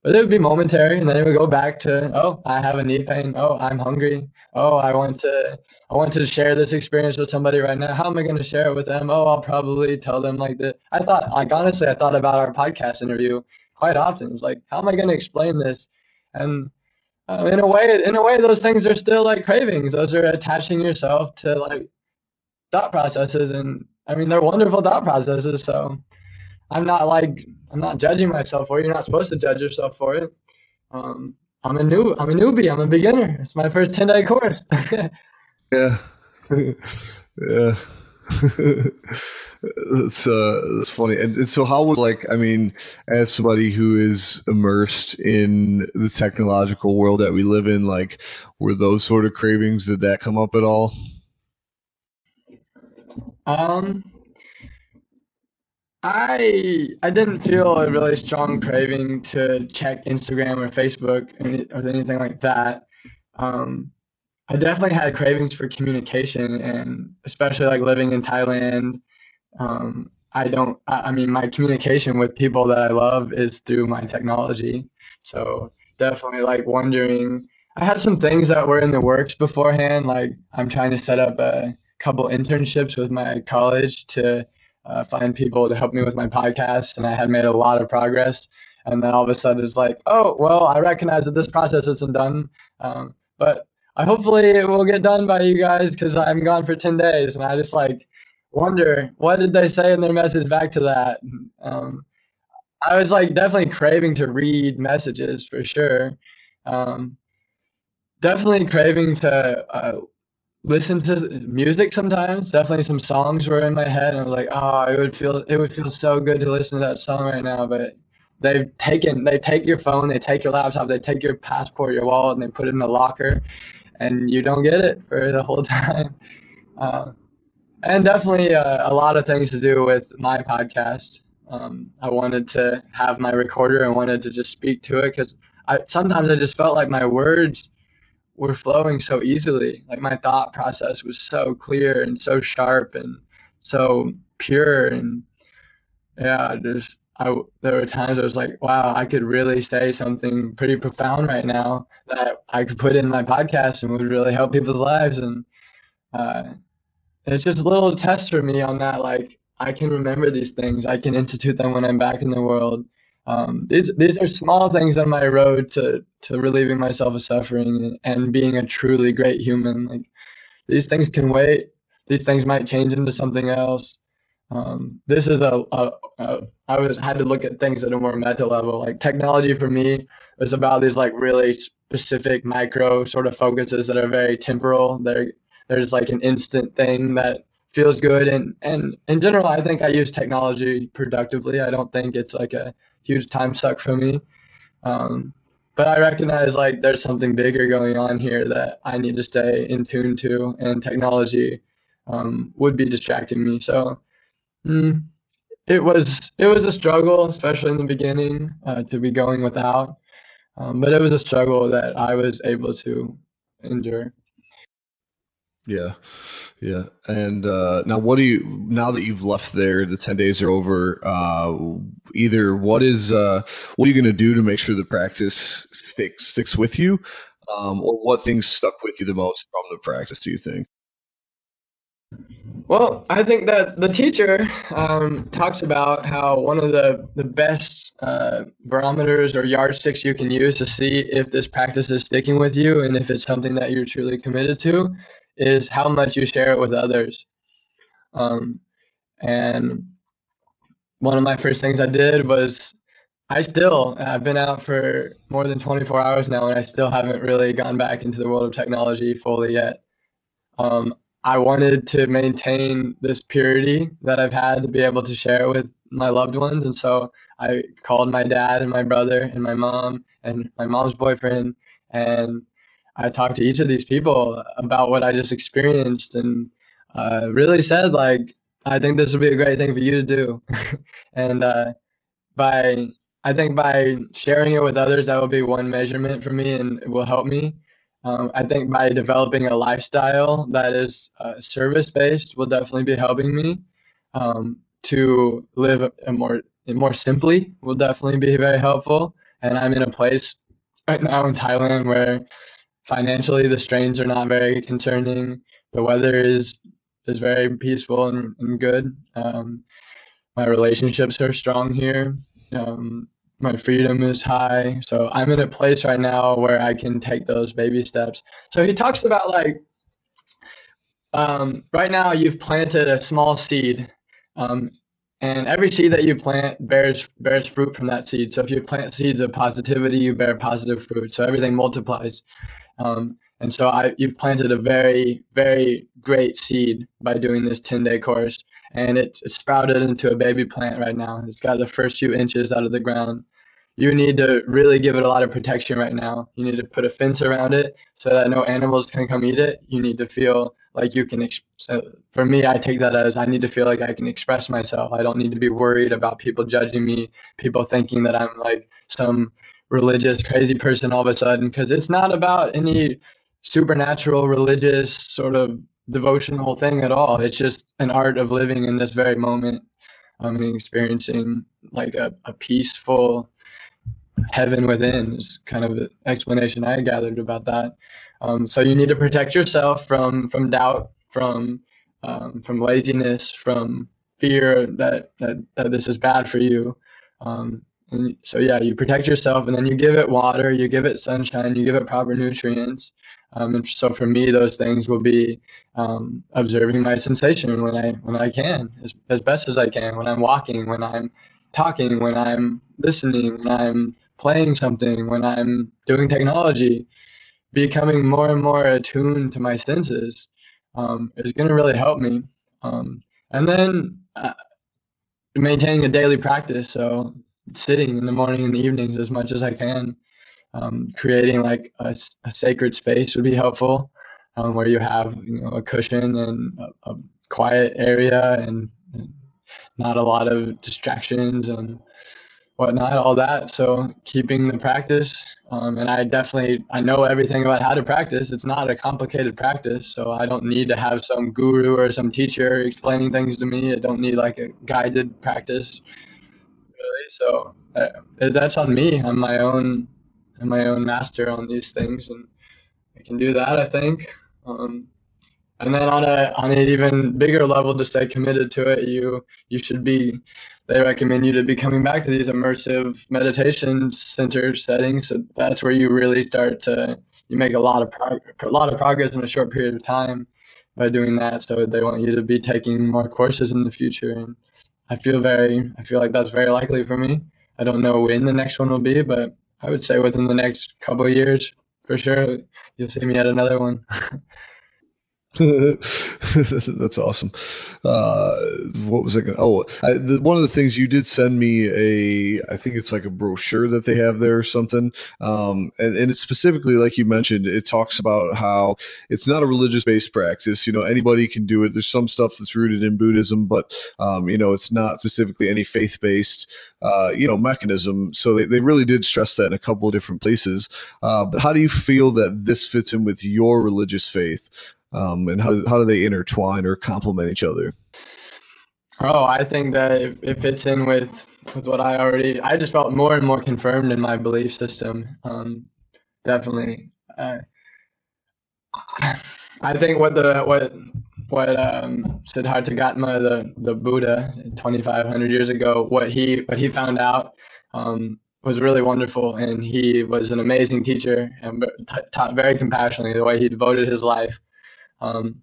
but it would be momentary and then it would go back to oh i have a knee pain. Oh i'm hungry. Oh i want to i want to share this experience with somebody right now. How am i going to share it with them? Oh i'll probably tell them like that i thought like honestly i thought about our podcast interview quite often. It's like how am i going to explain this? And uh, in a way in a way those things are still like cravings. Those are attaching yourself to like thought processes and i mean they're wonderful thought processes so I'm not like I'm not judging myself for it. You're not supposed to judge yourself for it. Um, I'm a new I'm a newbie. I'm a beginner. It's my first ten day course. yeah, yeah. that's uh that's funny and, and, so how was like i mean as somebody who is immersed in the technological world that we live in like were those sort of cravings did that come up at all um I I didn't feel a really strong craving to check Instagram or Facebook or anything like that. Um, I definitely had cravings for communication, and especially like living in Thailand. Um, I don't. I, I mean, my communication with people that I love is through my technology. So definitely like wondering. I had some things that were in the works beforehand. Like I'm trying to set up a couple internships with my college to uh, find people to help me with my podcast, and I had made a lot of progress. And then all of a sudden, it's like, oh, well, I recognize that this process isn't done, um, but I hopefully it will get done by you guys because I'm gone for ten days, and I just like wonder what did they say in their message back to that. Um, I was like definitely craving to read messages for sure. Um, definitely craving to uh, listen to music sometimes. Definitely some songs were in my head, and I was like, oh, it would feel it would feel so good to listen to that song right now. But they've taken they take your phone, they take your laptop, they take your passport, your wallet, and they put it in a locker, and you don't get it for the whole time. Uh, and definitely uh, a lot of things to do with my podcast. Um, I wanted to have my recorder and wanted to just speak to it because I sometimes I just felt like my words were flowing so easily. Like my thought process was so clear and so sharp and so pure. And yeah, just I there were times I was like, wow, I could really say something pretty profound right now that I could put in my podcast and would really help people's lives. And uh, it's just a little test for me on that. Like I can remember these things. I can institute them when I'm back in the world um, these these are small things on my road to to relieving myself of suffering and being a truly great human. Like these things can wait. These things might change into something else. Um, this is a, a, a I was had to look at things at a more meta level. Like technology for me is about these like really specific micro sort of focuses that are very temporal. There's like an instant thing that feels good and and in general I think I use technology productively. I don't think it's like a huge time suck for me. Um, but I recognize like there's something bigger going on here that I need to stay in tune to, and technology um, would be distracting me. So mm, it was it was a struggle, especially in the beginning, uh, to be going without. Um, but it was a struggle that I was able to endure. Yeah, yeah. And uh, now, what do you now that you've left there? The ten days are over. Uh, either what is uh, what are you going to do to make sure the practice sticks sticks with you, um, or what things stuck with you the most from the practice? Do you think? Well, I think that the teacher um, talks about how one of the, the best uh, barometers or yardsticks you can use to see if this practice is sticking with you and if it's something that you're truly committed to is how much you share it with others. Um, and one of my first things I did was I still, I've been out for more than 24 hours now, and I still haven't really gone back into the world of technology fully yet. Um, I wanted to maintain this purity that I've had to be able to share it with my loved ones. And so I called my dad and my brother and my mom and my mom's boyfriend. And I talked to each of these people about what I just experienced and uh, really said, like, I think this would be a great thing for you to do. and uh, by, I think by sharing it with others, that will be one measurement for me and it will help me. Um, I think by developing a lifestyle that is uh, service based will definitely be helping me um, to live a more more simply. Will definitely be very helpful. And I'm in a place right now in Thailand where financially the strains are not very concerning. The weather is is very peaceful and, and good. Um, my relationships are strong here. Um, my freedom is high. So I'm in a place right now where I can take those baby steps. So he talks about like um, right now you've planted a small seed, um, and every seed that you plant bears bears fruit from that seed. So if you plant seeds of positivity, you bear positive fruit. So everything multiplies. Um, and so I, you've planted a very, very great seed by doing this 10 day course. And it, it sprouted into a baby plant right now. It's got the first few inches out of the ground you need to really give it a lot of protection right now. You need to put a fence around it so that no animals can come eat it. You need to feel like you can. so for me, I take that as I need to feel like I can express myself. I don't need to be worried about people judging me, people thinking that I'm like some religious crazy person all of a sudden. Because it's not about any supernatural religious sort of devotional thing at all. It's just an art of living in this very moment. I'm um, experiencing like a, a peaceful heaven within is kind of the explanation I gathered about that. Um, so you need to protect yourself from from doubt, from um, from laziness, from fear that, that that this is bad for you. Um, and so yeah, you protect yourself, and then you give it water, you give it sunshine, you give it proper nutrients. Um, and so for me, those things will be um, observing my sensation when I when I can, as, as best as I can, when I'm walking, when I'm talking, when I'm listening, when I'm playing something, when I'm doing technology, becoming more and more attuned to my senses um, is going to really help me. Um, and then uh, maintaining a daily practice. So sitting in the morning and the evenings as much as I can. Um, creating like a, a, sacred space would be helpful, um, where you have you know a cushion and a, a quiet area and, and, not a lot of distractions and whatnot, all that. So keeping the practice, um, and I definitely I know everything about how to practice. It's not a complicated practice, so I don't need to have some guru or some teacher explaining things to me. I don't need like a guided practice, really. So uh, that's on me. I'm my own, I'm my own master on these things, and I can do that. I think. Um, and then on a on an even bigger level to stay committed to it you you should be they recommend you to be coming back to these immersive meditation center settings so that's where you really start to you make a lot of prog- a lot of progress in a short period of time by doing that so they want you to be taking more courses in the future and i feel very i feel like that's very likely for me. I don't know when the next one will be but i would say within the next couple years for sure you'll see me at another one That's awesome. Uh, what was I going? Oh, I, the, one of the things you did send me a, I think it's like a brochure that they have there or something. Um, and, and it's specifically like you mentioned, it talks about how it's not a religious based practice. You know, anybody can do it. There's some stuff that's rooted in Buddhism, but um, you know, it's not specifically any faith based, uh, you know, mechanism. So they, they really did stress that in a couple of different places. Uh, but how do you feel that this fits in with your religious faith? Um, and how, how do they intertwine or complement each other? Oh, I think that it, it, fits in with with what I already. I just felt more and more confirmed in my belief system. Um, definitely, uh, I think what the what what um, Siddhartha Gautama, the the Buddha, twenty five hundred years ago, what he what he found out um, was really wonderful, and he was an amazing teacher and taught very compassionately the way he devoted his life um,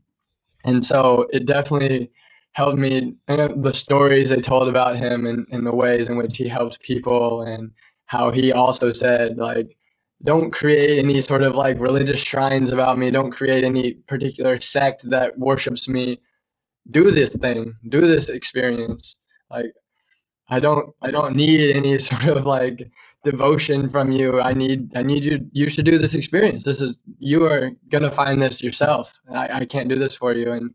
and so it definitely helped me. And the stories they told about him and, and the ways in which he helped people, and how he also said, like, don't create any sort of like religious shrines about me. Don't create any particular sect that worships me. Do this thing, do this experience. Like, I don't, I don't need any sort of like devotion from you. I need I need you you should do this experience. This is you are gonna find this yourself. I, I can't do this for you. And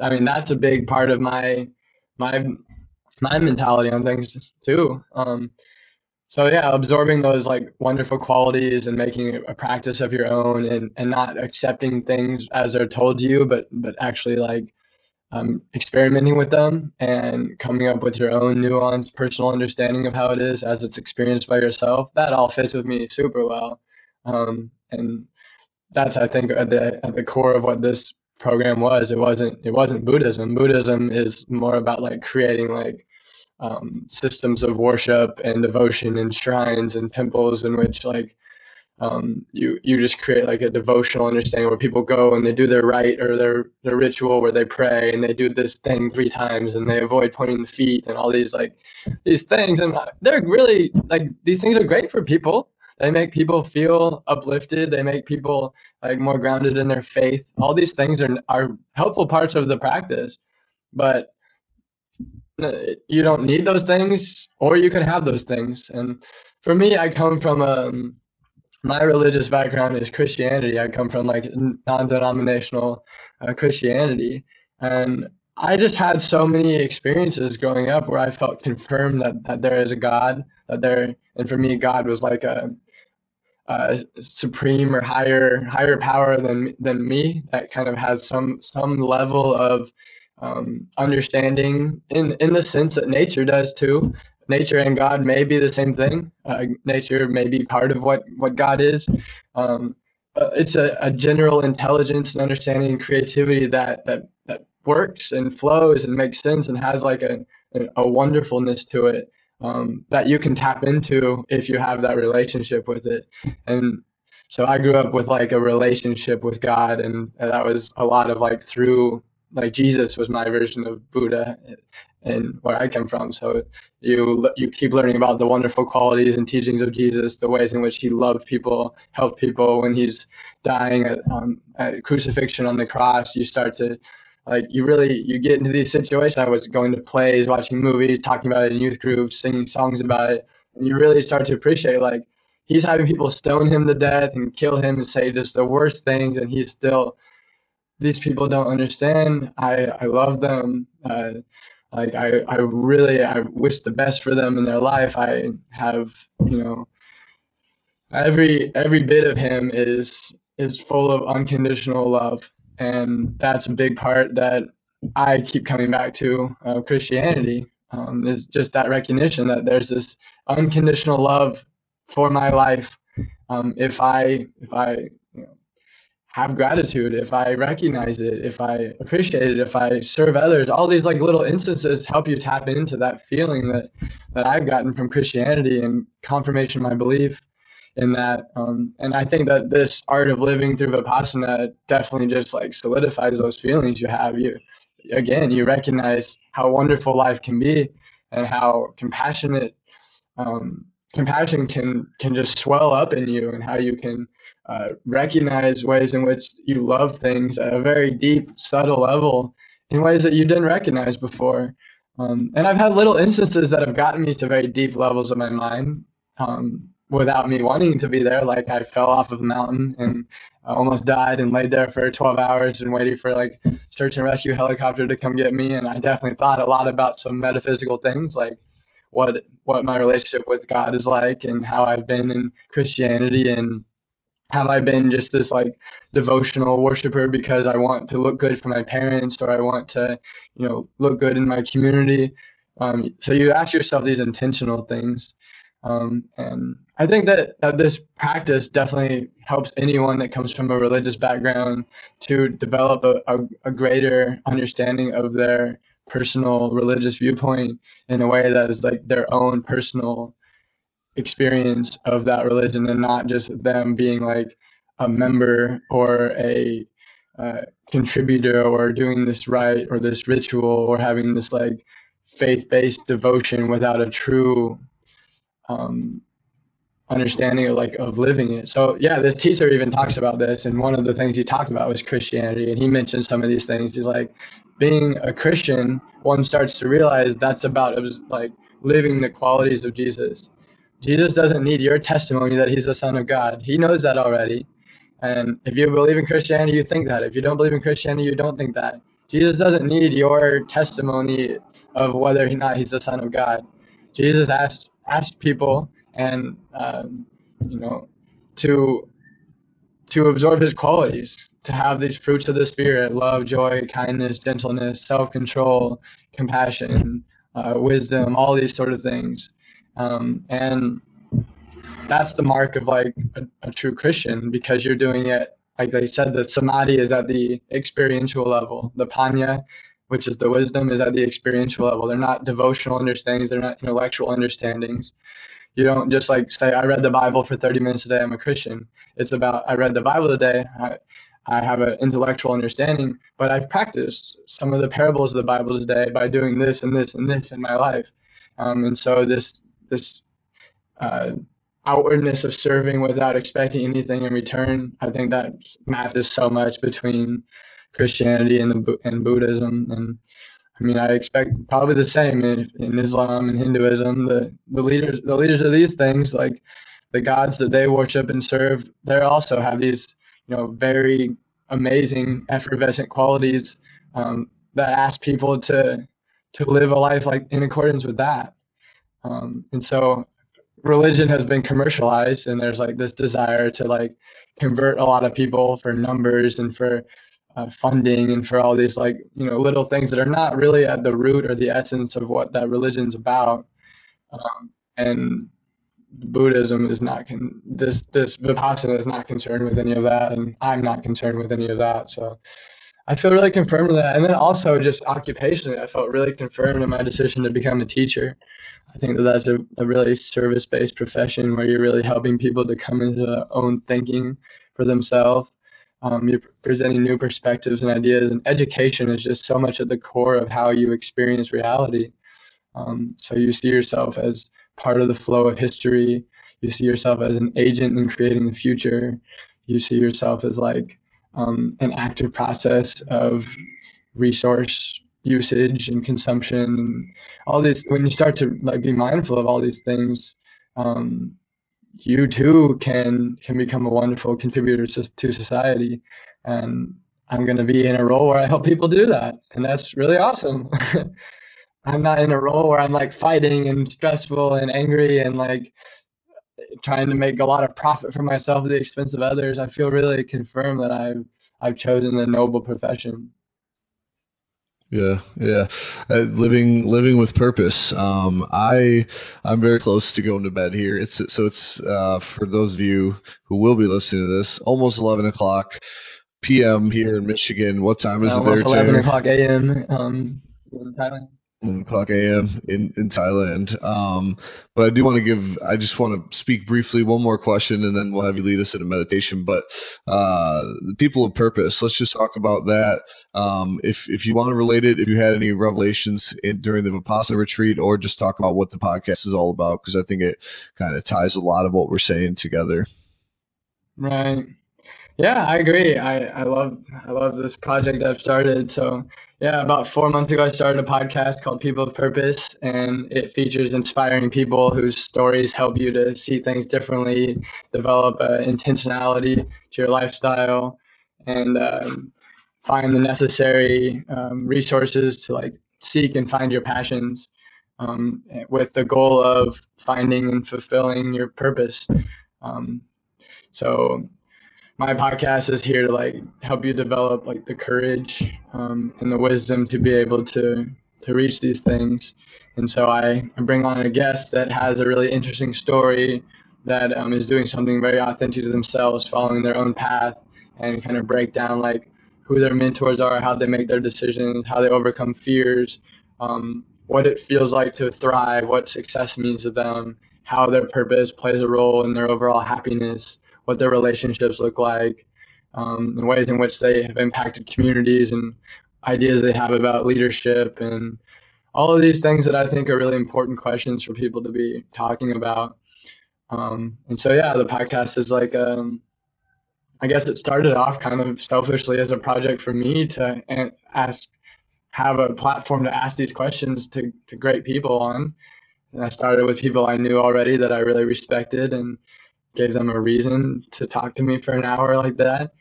I mean that's a big part of my my my mentality on things too. Um so yeah, absorbing those like wonderful qualities and making a practice of your own and, and not accepting things as they're told to you, but but actually like um, experimenting with them and coming up with your own nuanced personal understanding of how it is as it's experienced by yourself that all fits with me super well. Um, and that's i think at the at the core of what this program was. It wasn't it wasn't buddhism. Buddhism is more about like creating like um, systems of worship and devotion and shrines and temples in which like um, you you just create like a devotional understanding where people go and they do their rite or their their ritual where they pray and they do this thing three times and they avoid pointing the feet and all these like these things. And they're really like these things are great for people. They make people feel uplifted. They make people like more grounded in their faith. All these things are are helpful parts of the practice but uh, you don't need those things or you could have those things. And for me i come from a um, my religious background is Christianity. I come from like non-denominational uh, Christianity, and I just had so many experiences growing up where I felt confirmed that that there is a God. That there, and for me, God was like a, a supreme or higher higher power than than me. That kind of has some some level of um, understanding in in the sense that nature does too nature and God may be the same thing. Uh, nature may be part of what what God is. Um, it's a, a, general intelligence and understanding and creativity that that that works and flows and makes sense and has like a a wonderfulness to it um, that you can tap into if you have that relationship with it. And so I grew up with like a relationship with God, and that was a lot of like through like Jesus was my version of Buddha and where I come from. So you you keep learning about the wonderful qualities and teachings of Jesus, the ways in which he loved people, helped people when he's dying at, um, at crucifixion on the cross. You start to like you really you get into these situations. I was going to plays, watching movies, talking about it in youth groups, singing songs about it, and you really start to appreciate like he's having people stone him to death and kill him and say just the worst things, and he's still these people don't understand. I I love them. Uh, like I, I really I wish the best for them in their life. I have you know every every bit of him is is full of unconditional love, and that's a big part that I keep coming back to uh, Christianity. Um, is just that recognition that there's this unconditional love for my life. Um, if I if I have gratitude, if I recognize it, if I appreciate it, if I serve others, all these like little instances help you tap into that feeling that that I've gotten from Christianity and confirmation of my belief in that. Um, and I think that this art of living through Vipassana definitely just like solidifies those feelings you have. You again, you recognize how wonderful life can be and how compassionate um, compassion can can just swell up in you and how you can uh, recognize ways in which you love things at a very deep subtle level in ways that you didn't recognize before. Um, and i've had little instances that have gotten me to very deep levels of my mind um, without me wanting to be there. Like i fell off of a mountain and almost died and laid there for 12 hours and waited for like search and rescue helicopter to come get me. And i definitely thought a lot about some metaphysical things like what what my relationship with God is like and how I've been in Christianity and have I been just this like devotional worshiper because I want to look good for my parents or I want to, you know, look good in my community. Um, so you ask yourself these intentional things. Um, and I think that, that this practice definitely helps anyone that comes from a religious background to develop a, a, a greater understanding of their personal religious viewpoint in a way that is like their own personal experience of that religion and not just them being like a member or a uh, contributor or doing this right or this ritual or having this like faith-based devotion without a true um, understanding of like of living it. So yeah, this teacher even talks about this, and one of the things he talked about was Christianity, and he mentioned some of these things. He's like, being a Christian, one starts to realize that's about like living the qualities of Jesus. Jesus doesn't need your testimony that he's the Son of God. He knows that already. And if you believe in Christianity, you think that. If you don't believe in Christianity, you don't think that. Jesus doesn't need your testimony of whether or not he's the Son of God. Jesus asked asked people and um, you know to to absorb his qualities to have these fruits of the spirit love joy kindness gentleness self-control compassion uh, wisdom all these sort of things um, and that's the mark of like a, a, true christian because you're doing it like they said the samadhi is at the experiential level the panya which is the wisdom is at the experiential level they're not devotional understandings they're not intellectual understandings you don't just like say, I read the Bible for 30 minutes a day, I'm a Christian. It's about, I read the Bible today, I, I have an intellectual understanding, but I've practiced some of the parables of the Bible today by doing this and this and this in my life. Um, and so this, this, uh, outwardness of serving without expecting anything in return. I think that matches so much between Christianity and the and Buddhism, and I mean, I expect probably the same in, in Islam and Hinduism. The the leaders the leaders of these things, like the gods that they worship and serve, they also have these you know very amazing effervescent qualities um, that ask people to to live a life like in accordance with that. Um, and so religion has been commercialized and there's like this desire to like convert a lot of people for numbers and for uh, funding and for all these like you know little things that are not really at the root or the essence of what that religion's about. Um, and buddhism is not con- this this vipassana is not concerned with any of that and i'm not concerned with any of that. So i feel really confirmed with that. And then also just occupationally i felt really confirmed in my decision to become a teacher i think that that's a, a really service-based profession where you're really helping people to come into their own thinking for themselves um, you're presenting new perspectives and ideas, and education is just so much at the core of how you experience reality. Um, so you see yourself as part of the flow of history. You see yourself as an agent in creating the future. You see yourself as like um, an active process of resource usage and consumption all these when you start to like be mindful of all these things um, you too can can become a wonderful contributor to society. And i'm going to be in a role where i help people do that. And that's really awesome. I'm not in a role where i'm like fighting and stressful and angry and like trying to make a lot of profit for myself at the expense of others. I feel really confirmed that i've i've chosen the noble profession yeah, yeah. Uh, living living with purpose. Um, I I'm very close to going to bed here. It's so it's uh, for those of you who will be listening to this, almost eleven o'clock p.m. here in Michigan. What time is it there? Eleven o'clock a.m. Um, in Thailand. o'clock a.m. in in Thailand. Um, but I do want to give. I just want to speak briefly. One more question, and then we'll have you lead us in a meditation. But uh, the people of purpose. Let's just talk about that. Um, if if you want to relate it, if you had any revelations in, during the Vipassana retreat, or just talk about what the podcast is all about, because I think it kind of ties a lot of what we're saying together. Right. Yeah, I agree. I, I love I love this project I've started. So yeah, about four months ago, I started a podcast called People of Purpose, and it features inspiring people whose stories help you to see things differently, develop uh, intentionality to your lifestyle, and um, find the necessary um, resources to like seek and find your passions, um, with the goal of finding and fulfilling your purpose. Um, so my podcast is here to like help you develop like the courage um, and the wisdom to be able to to reach these things. And so I, I bring on a guest that has a really interesting story that um, is doing something very authentic to themselves, following their own path, and kind of break down like who their mentors are, how they make their decisions, how they overcome fears, um, what it feels like to thrive, what success means to them, how their purpose plays a role in their overall happiness what their relationships look like, um, and ways in which they have impacted communities and ideas they have about leadership and all of these things that I think are really important questions for people to be talking about. Um, and so, yeah, the podcast is like, um, I guess it started off kind of selfishly as a project for me to ask, have a platform to ask these questions to, to great people on. And I started with people I knew already that I really respected and gave them a reason to talk to me for an hour like that.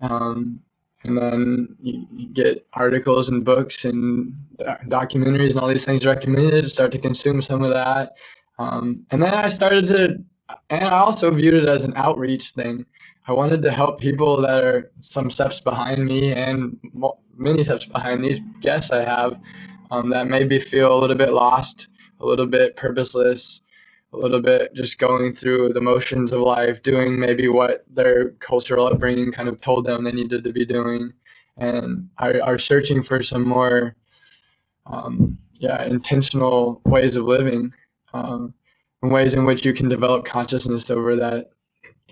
Um, and then you, you, get articles and books and documentaries and all these things recommended. Start to consume some of that, um, and then I started to, and I also viewed it as an outreach thing. I wanted to help people that are some steps behind me and many steps behind these guests I have um, that maybe feel a little bit lost, a little bit purposeless, a little bit just going through the motions of life, doing maybe what their cultural upbringing kind of told them they needed to be doing, and are, are searching for some more, um, yeah, intentional ways of living, um, and ways in which you can develop consciousness over that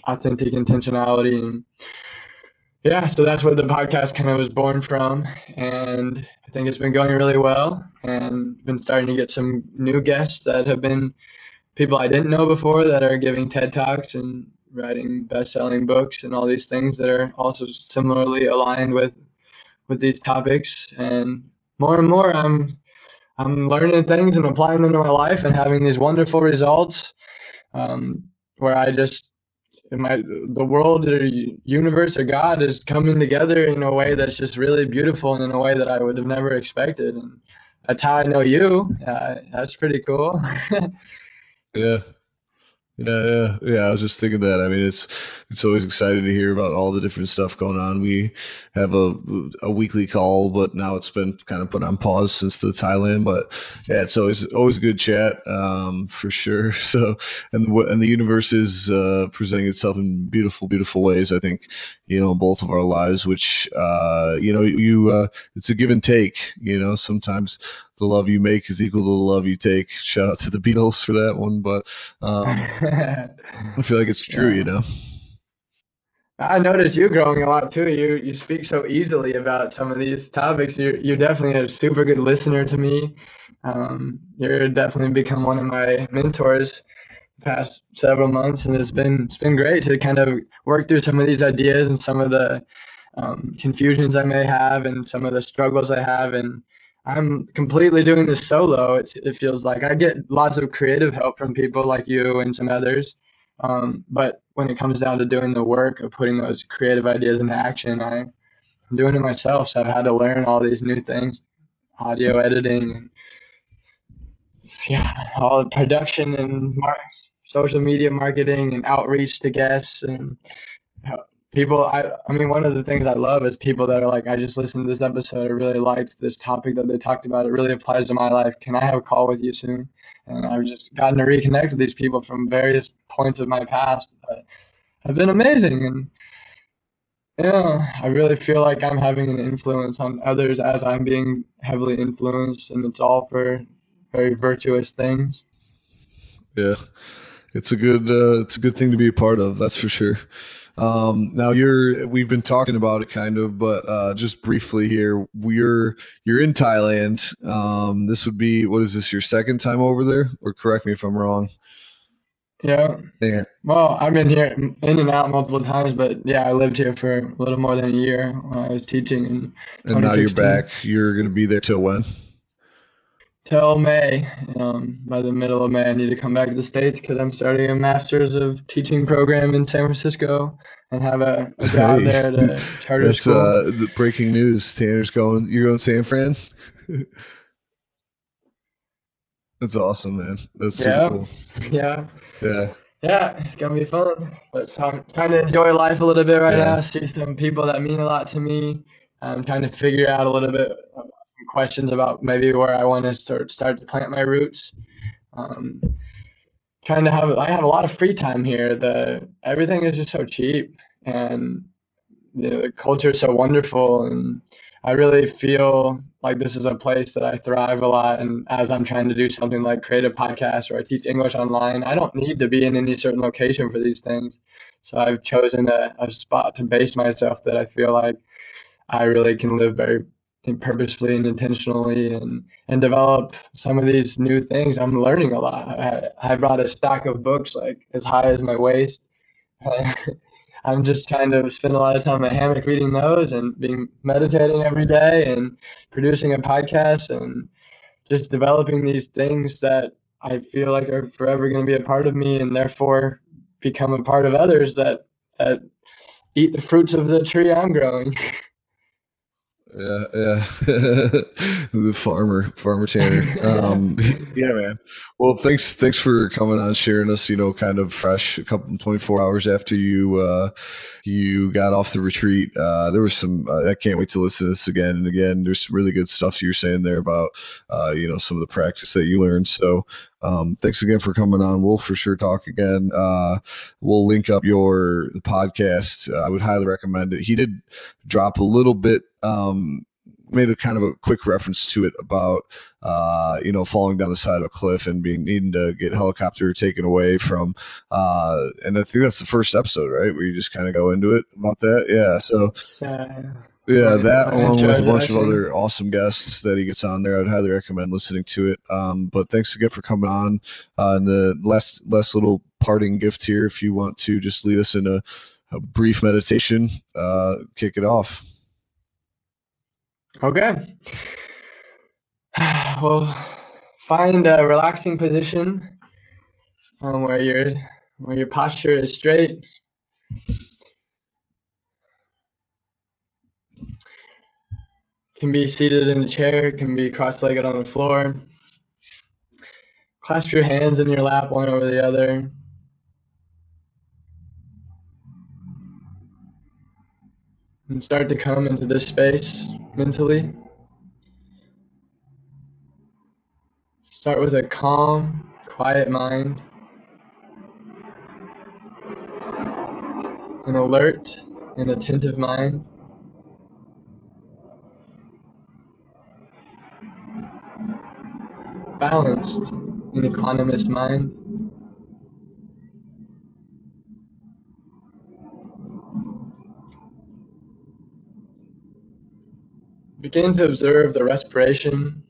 authentic intentionality. And yeah, so that's what the podcast kind of was born from, and I think it's been going really well, and been starting to get some new guests that have been people I didn't know before that are giving TED Talks and writing best-selling books and all these things that are also similarly aligned with with these topics. And more and more, I'm I'm learning things and applying them to my life and having these wonderful results. Um, where I just in my the world or universe or God is coming together in a way that's just really beautiful and in a way that I would have never expected. And that's how I know you. Uh, that's pretty cool. Yeah. Yeah, yeah, yeah. I was just thinking that. I mean, it's it's always exciting to hear about all the different stuff going on. We have a a weekly call, but now it's been kind of put on pause since the Thailand. But yeah, it's always always good chat um, for sure. So and and the universe is uh, presenting itself in beautiful, beautiful ways. I think you know both of our lives, which uh, you know you uh, it's a give and take. You know, sometimes the love you make is equal to the love you take. Shout out to the Beatles for that one, but um, I feel like it's true, yeah. you know. I noticed you growing a lot too. You you speak so easily about some of these topics. You're you're definitely a super good listener to me. Um, you're definitely become one of my mentors the past several months, and it's been it's been great to kind of work through some of these ideas and some of the um, confusions I may have and some of the struggles I have, and I'm completely doing this solo. It's, it feels like I get lots of creative help from people like you and some others. Um, but when it comes down to doing the work of putting those creative ideas into action, I, am doing it myself. So I've had to learn all these new things, audio editing, and yeah, all the production and mar- social media marketing and outreach to guests and people I, I mean one of the things i love is people that are like i just listened to this episode i really liked this topic that they talked about it really applies to my life can i have a call with you soon and i've just gotten to reconnect with these people from various points of my past that have been amazing and Yeah, I really feel like I'm having an influence on others as I'm being heavily influenced, and it's all for very virtuous things. Yeah, it's a good uh, it's a good thing to be a part of. That's for sure. Um, now you're we've been talking about it kind of, but uh, just briefly here, we're you're in Thailand. Um, this would be what is this your second time over there? Or correct me if I'm wrong. Yeah. Yeah. Well, I've been here in and out multiple times, but yeah, I lived here for a little more than a year when I was teaching. And And now you're back. You're going to be there till when? Till May. Um, by the middle of May, I need to come back to the states because I'm starting a master's of teaching program in San Francisco and have a, a job Hey. there to charter That's school. uh, the breaking news. Tanur's going. You're going to San Fran. That's awesome, man. That's super Yeah. cool. yeah. Yeah. Yeah, it's gonna be fun. But I'm trying to enjoy life a little bit right Yeah. now. See some people that mean a lot to me. I'm trying to figure out a little bit questions about maybe where I want to start start to plant my roots. Um, trying to have I have a lot of free time here. The everything is just so cheap, and you know, the culture is so wonderful, and I really feel like this is a place that I thrive a lot. And as I'm trying to do something like create a podcast or I teach English online, I don't need to be in any certain location for these things. So I've chosen a, a spot to base myself that I feel like I really can live very purposefully and intentionally and and develop some of these new things. I'm learning a lot. I, I brought a stack of books like as high as my waist. I'm just trying to spend a lot of time in a hammock reading those and being meditating every day and producing a podcast and just developing these things that I feel like are forever going to be a part of me and therefore become a part of others that that eat the fruits of the tree I'm growing. Yeah, yeah. the farmer, farmer Tanur. Um, yeah, man. Well, thanks, thanks for coming on, sharing us. You know, kind of fresh, a couple, twenty four hours after you, uh, you got off the retreat. Uh, there was some. Uh, I can't wait to listen to this again and again. There's some really good stuff you're saying there about, uh, you know, some of the practice that you learned. So, um, thanks again for coming on. We'll for sure talk again. Uh, we'll link up your the podcast. Uh, I would highly recommend it. He did drop a little bit um made a kind of a quick reference to it about uh you know falling down the side of a cliff and being needing to get helicopter taken away from uh and i think that's the first episode right? Where you just kind of go into it about that? Yeah so yeah. That along with a bunch of other awesome guests that he gets on there i'd highly recommend listening to it. Um but thanks again for coming on. Uh and the last last little parting gift here if you want to just lead us in a, a brief meditation uh kick it off Okay. Well, find a relaxing position um, where your where your posture is straight. Can be seated in a chair, can be cross-legged on the floor. Clasp your hands in your lap, one over the other. And start to come into this space mentally. Start with a calm, quiet mind, an alert and attentive mind. Balanced and equanimous mind. Begin to observe the respiration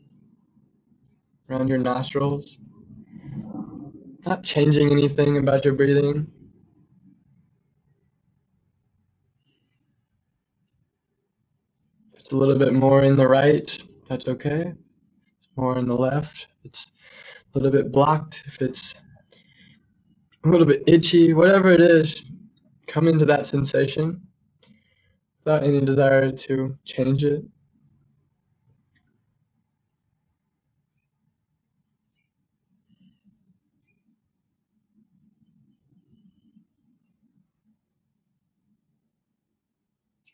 around your nostrils. Not changing anything about your breathing. It's a little bit more in the right, that's okay. It's more in the left. It's a little bit blocked. If it's a little bit itchy, whatever it is, come into that sensation without any desire to change it.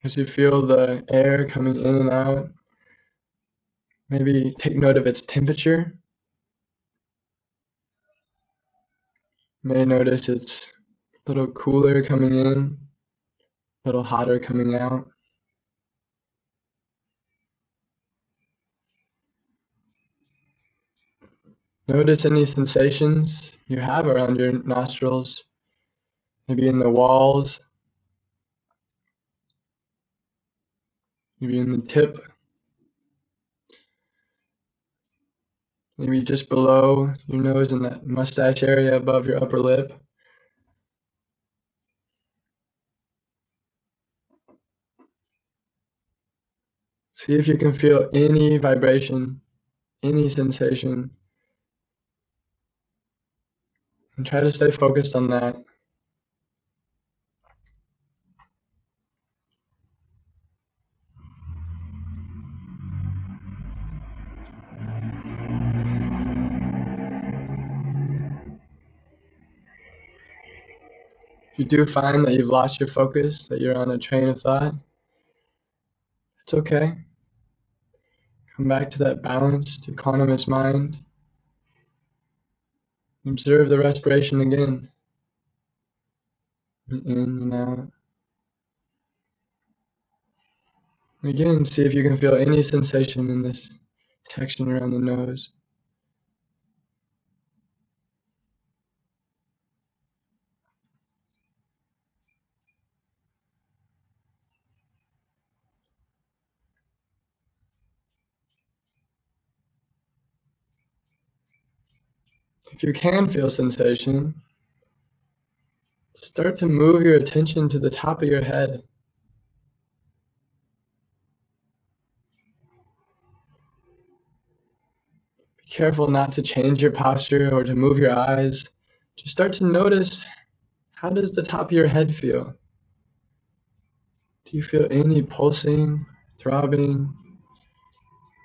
As you feel the air coming in and out, maybe take note of its temperature. You may notice it's a little cooler coming in, a little hotter coming out. Notice any sensations you have around your nostrils, maybe in the walls, maybe in the tip, maybe just below your nose in that mustache area above your upper lip. See if you can feel any vibration, any sensation. And try to stay focused on that. If you do find that you've lost your focus, that you're on a train of thought, it's okay. Come back to that balanced, equanimous mind. Observe the respiration again. In and out. Again, see if you can feel any sensation in this section around the nose. If you can feel sensation, start to move your attention to the top of your head. Be careful not to change your posture or to move your eyes. Just start to notice how does the top of your head feel? Do you feel any pulsing, throbbing,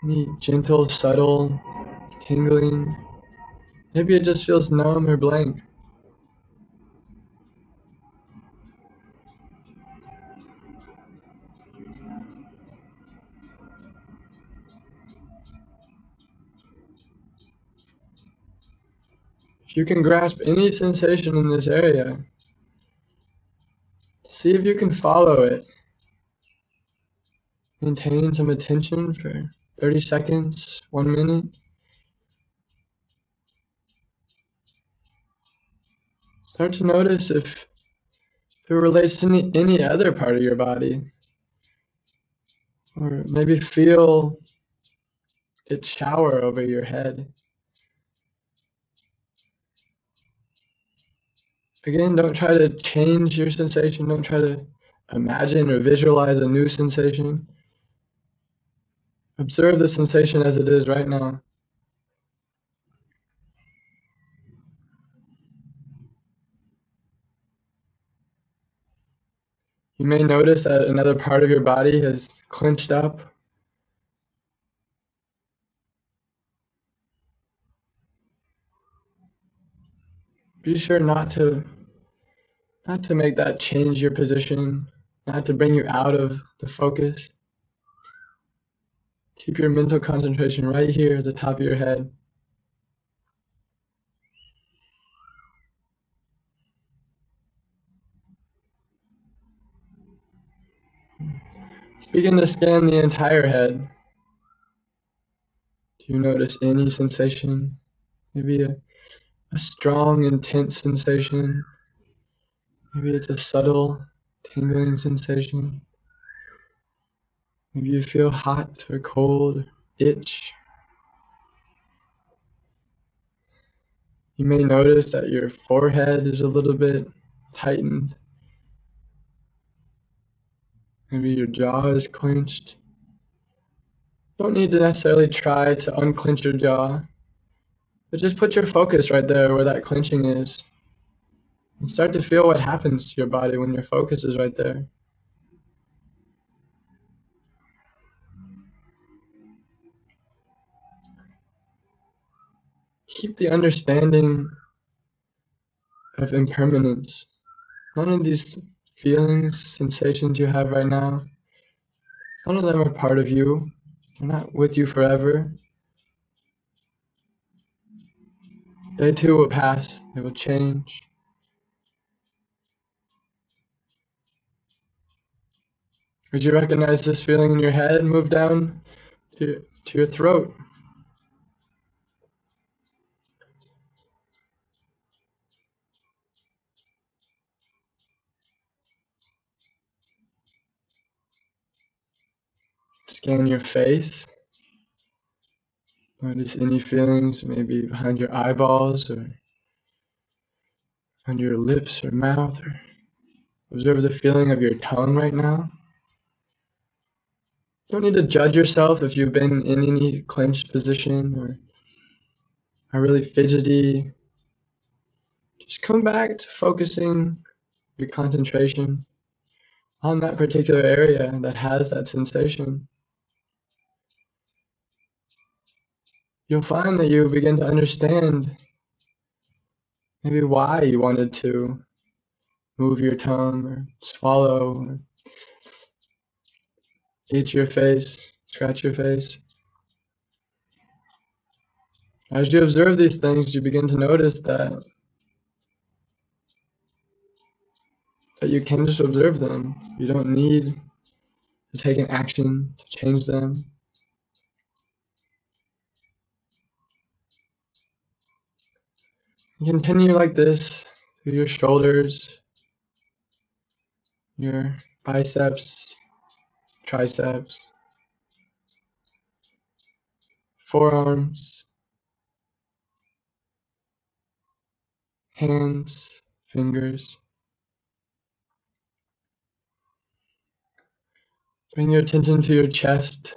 any gentle, subtle tingling? Maybe it just feels numb or blank. If you can grasp any sensation in this area, see if you can follow it. Maintain some attention for 30 seconds, one minute. Start to notice if, if it relates to any, any other part of your body. Or maybe feel it shower over your head. Again, don't try to change your sensation. Don't try to imagine or visualize a new sensation. Observe the sensation as it is right now. You may notice that another part of your body has clenched up. Be sure not to not to make that change your position, not to bring you out of the focus. Keep your mental concentration right here at the top of your head. Begin to scan the entire head. Do you notice any sensation? Maybe a, a strong, intense sensation. Maybe it's a subtle, tingling sensation. Maybe you feel hot or cold, itch. You may notice that your forehead is a little bit tightened. Maybe your jaw is clenched. Don't need to necessarily try to unclench your jaw, but just put your focus right there where that clenching is. And start to feel what happens to your body when your focus is right there. Keep the understanding of impermanence. None of these feelings, sensations you have right now, none of them are part of you. They're not with you forever. They too will pass, they will change. Could you recognize this feeling in your head? Move down to, to your throat. Scan your face. Notice any feelings maybe behind your eyeballs or on your lips or mouth or observe the feeling of your tongue right now. You don't need to judge yourself if you've been in any clenched position or are really fidgety. Just come back to focusing your concentration on that particular area that has that sensation. You'll find that you begin to understand maybe why you wanted to move your tongue or swallow or your face, scratch your face. As you observe these things, you begin to notice that that you can just observe them. You don't need to take an action to change them. Continue like this through your shoulders, your biceps, triceps, forearms, hands, fingers. Bring your attention to your chest.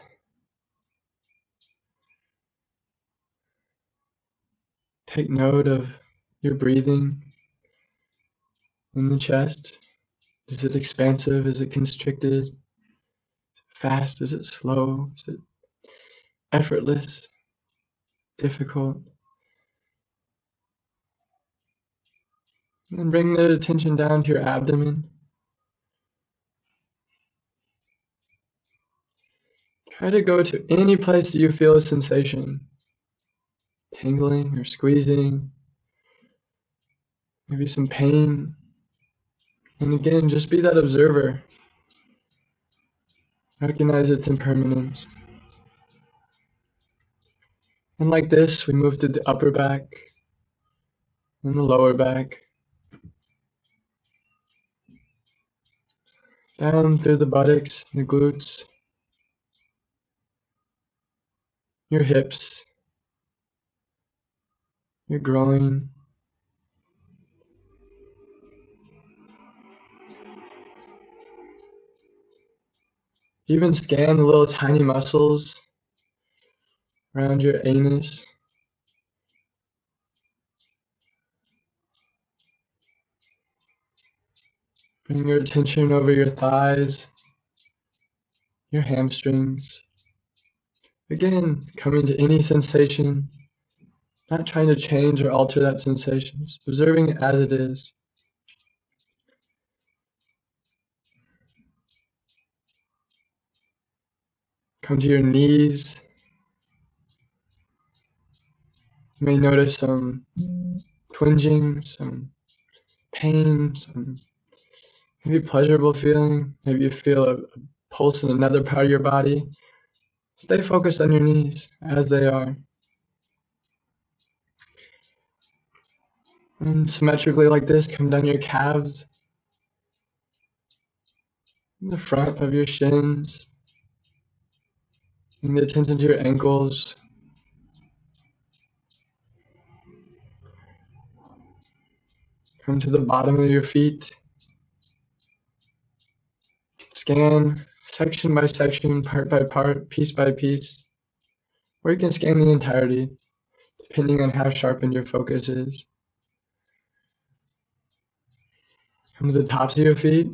Take note of your breathing in the chest. Is it expansive? Is it constricted? Is it fast? Is it slow? Is it effortless? Difficult? And bring the attention down to your abdomen. Try to go to any place that you feel a sensation, tingling or squeezing, maybe some pain. And again, just be that observer. Recognize its impermanence. And like this, we move to the upper back and the lower back. Down through the buttocks, the glutes, your hips, your groin, Even scan the little tiny muscles around your anus. Bring your attention over your thighs, your hamstrings. Again, coming to any sensation, not trying to change or alter that sensation, observing it as it is. Come to your knees. You may notice some twinging, some pain, some maybe pleasurable feeling. Maybe you feel a, a pulse in another part of your body. Stay focused on your knees as they are. And symmetrically, like this, come down your calves, the front of your shins, The attention to your ankles. Come to the bottom of your feet. Scan section by section, part by part, piece by piece. Or you can scan the entirety, depending on how sharpened your focus is. Come to the tops of your feet.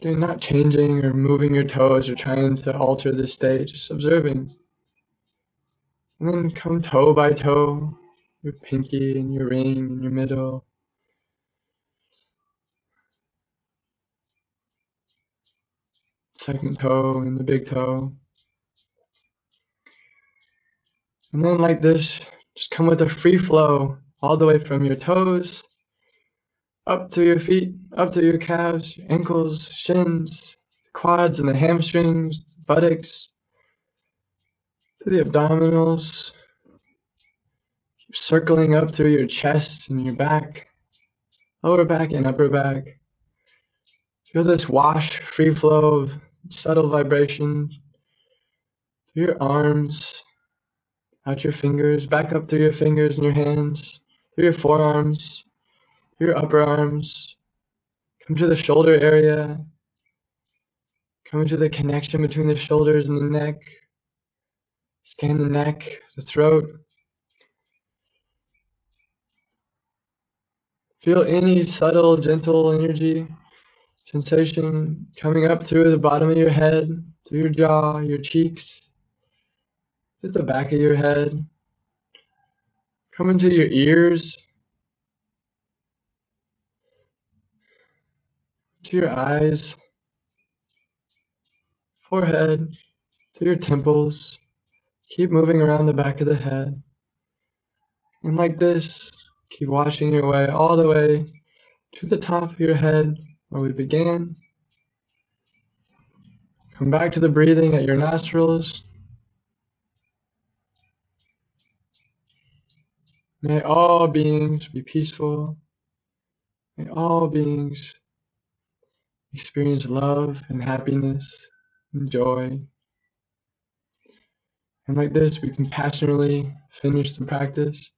You're not changing or moving your toes or trying to alter the state, just observing. And then come toe by toe, your pinky and your ring and your middle. Second toe and the big toe. And then, like this, just come with a free flow all the way from your toes up to your feet, up to your calves, your ankles, shins, quads and the hamstrings, buttocks, to the abdominals. Circling up through your chest and your back, lower back and upper back. Feel this wash, free flow of subtle vibration through your arms, out your fingers, back up through your fingers and your hands, through your forearms, your upper arms. Come to the shoulder area. Come to the connection between the shoulders and the neck. Scan the neck, the throat. Feel any subtle, gentle energy, sensation coming up through the bottom of your head, through your jaw, your cheeks, to the back of your head. Come into your ears, to your eyes, forehead, to your temples. Keep moving around the back of the head. And like this, keep washing your way all the way to the top of your head where we began. Come back to the breathing at your nostrils. May all beings be peaceful. May all beings experience love and happiness and joy. And like this, we compassionately finish the practice.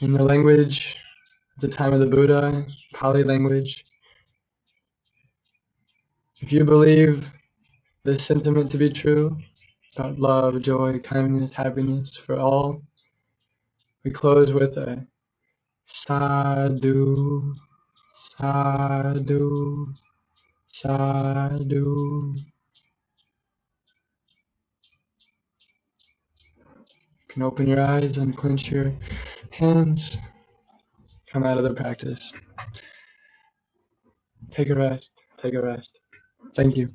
In the language at the time of the Buddha, Pali language, if you believe this sentiment to be true, about love, joy, kindness, happiness for all, we close with a sadhu, sadhu, sadhu. You can open your eyes and clench your hands. Come out of the practice. Take a rest. Take a rest. Thank you.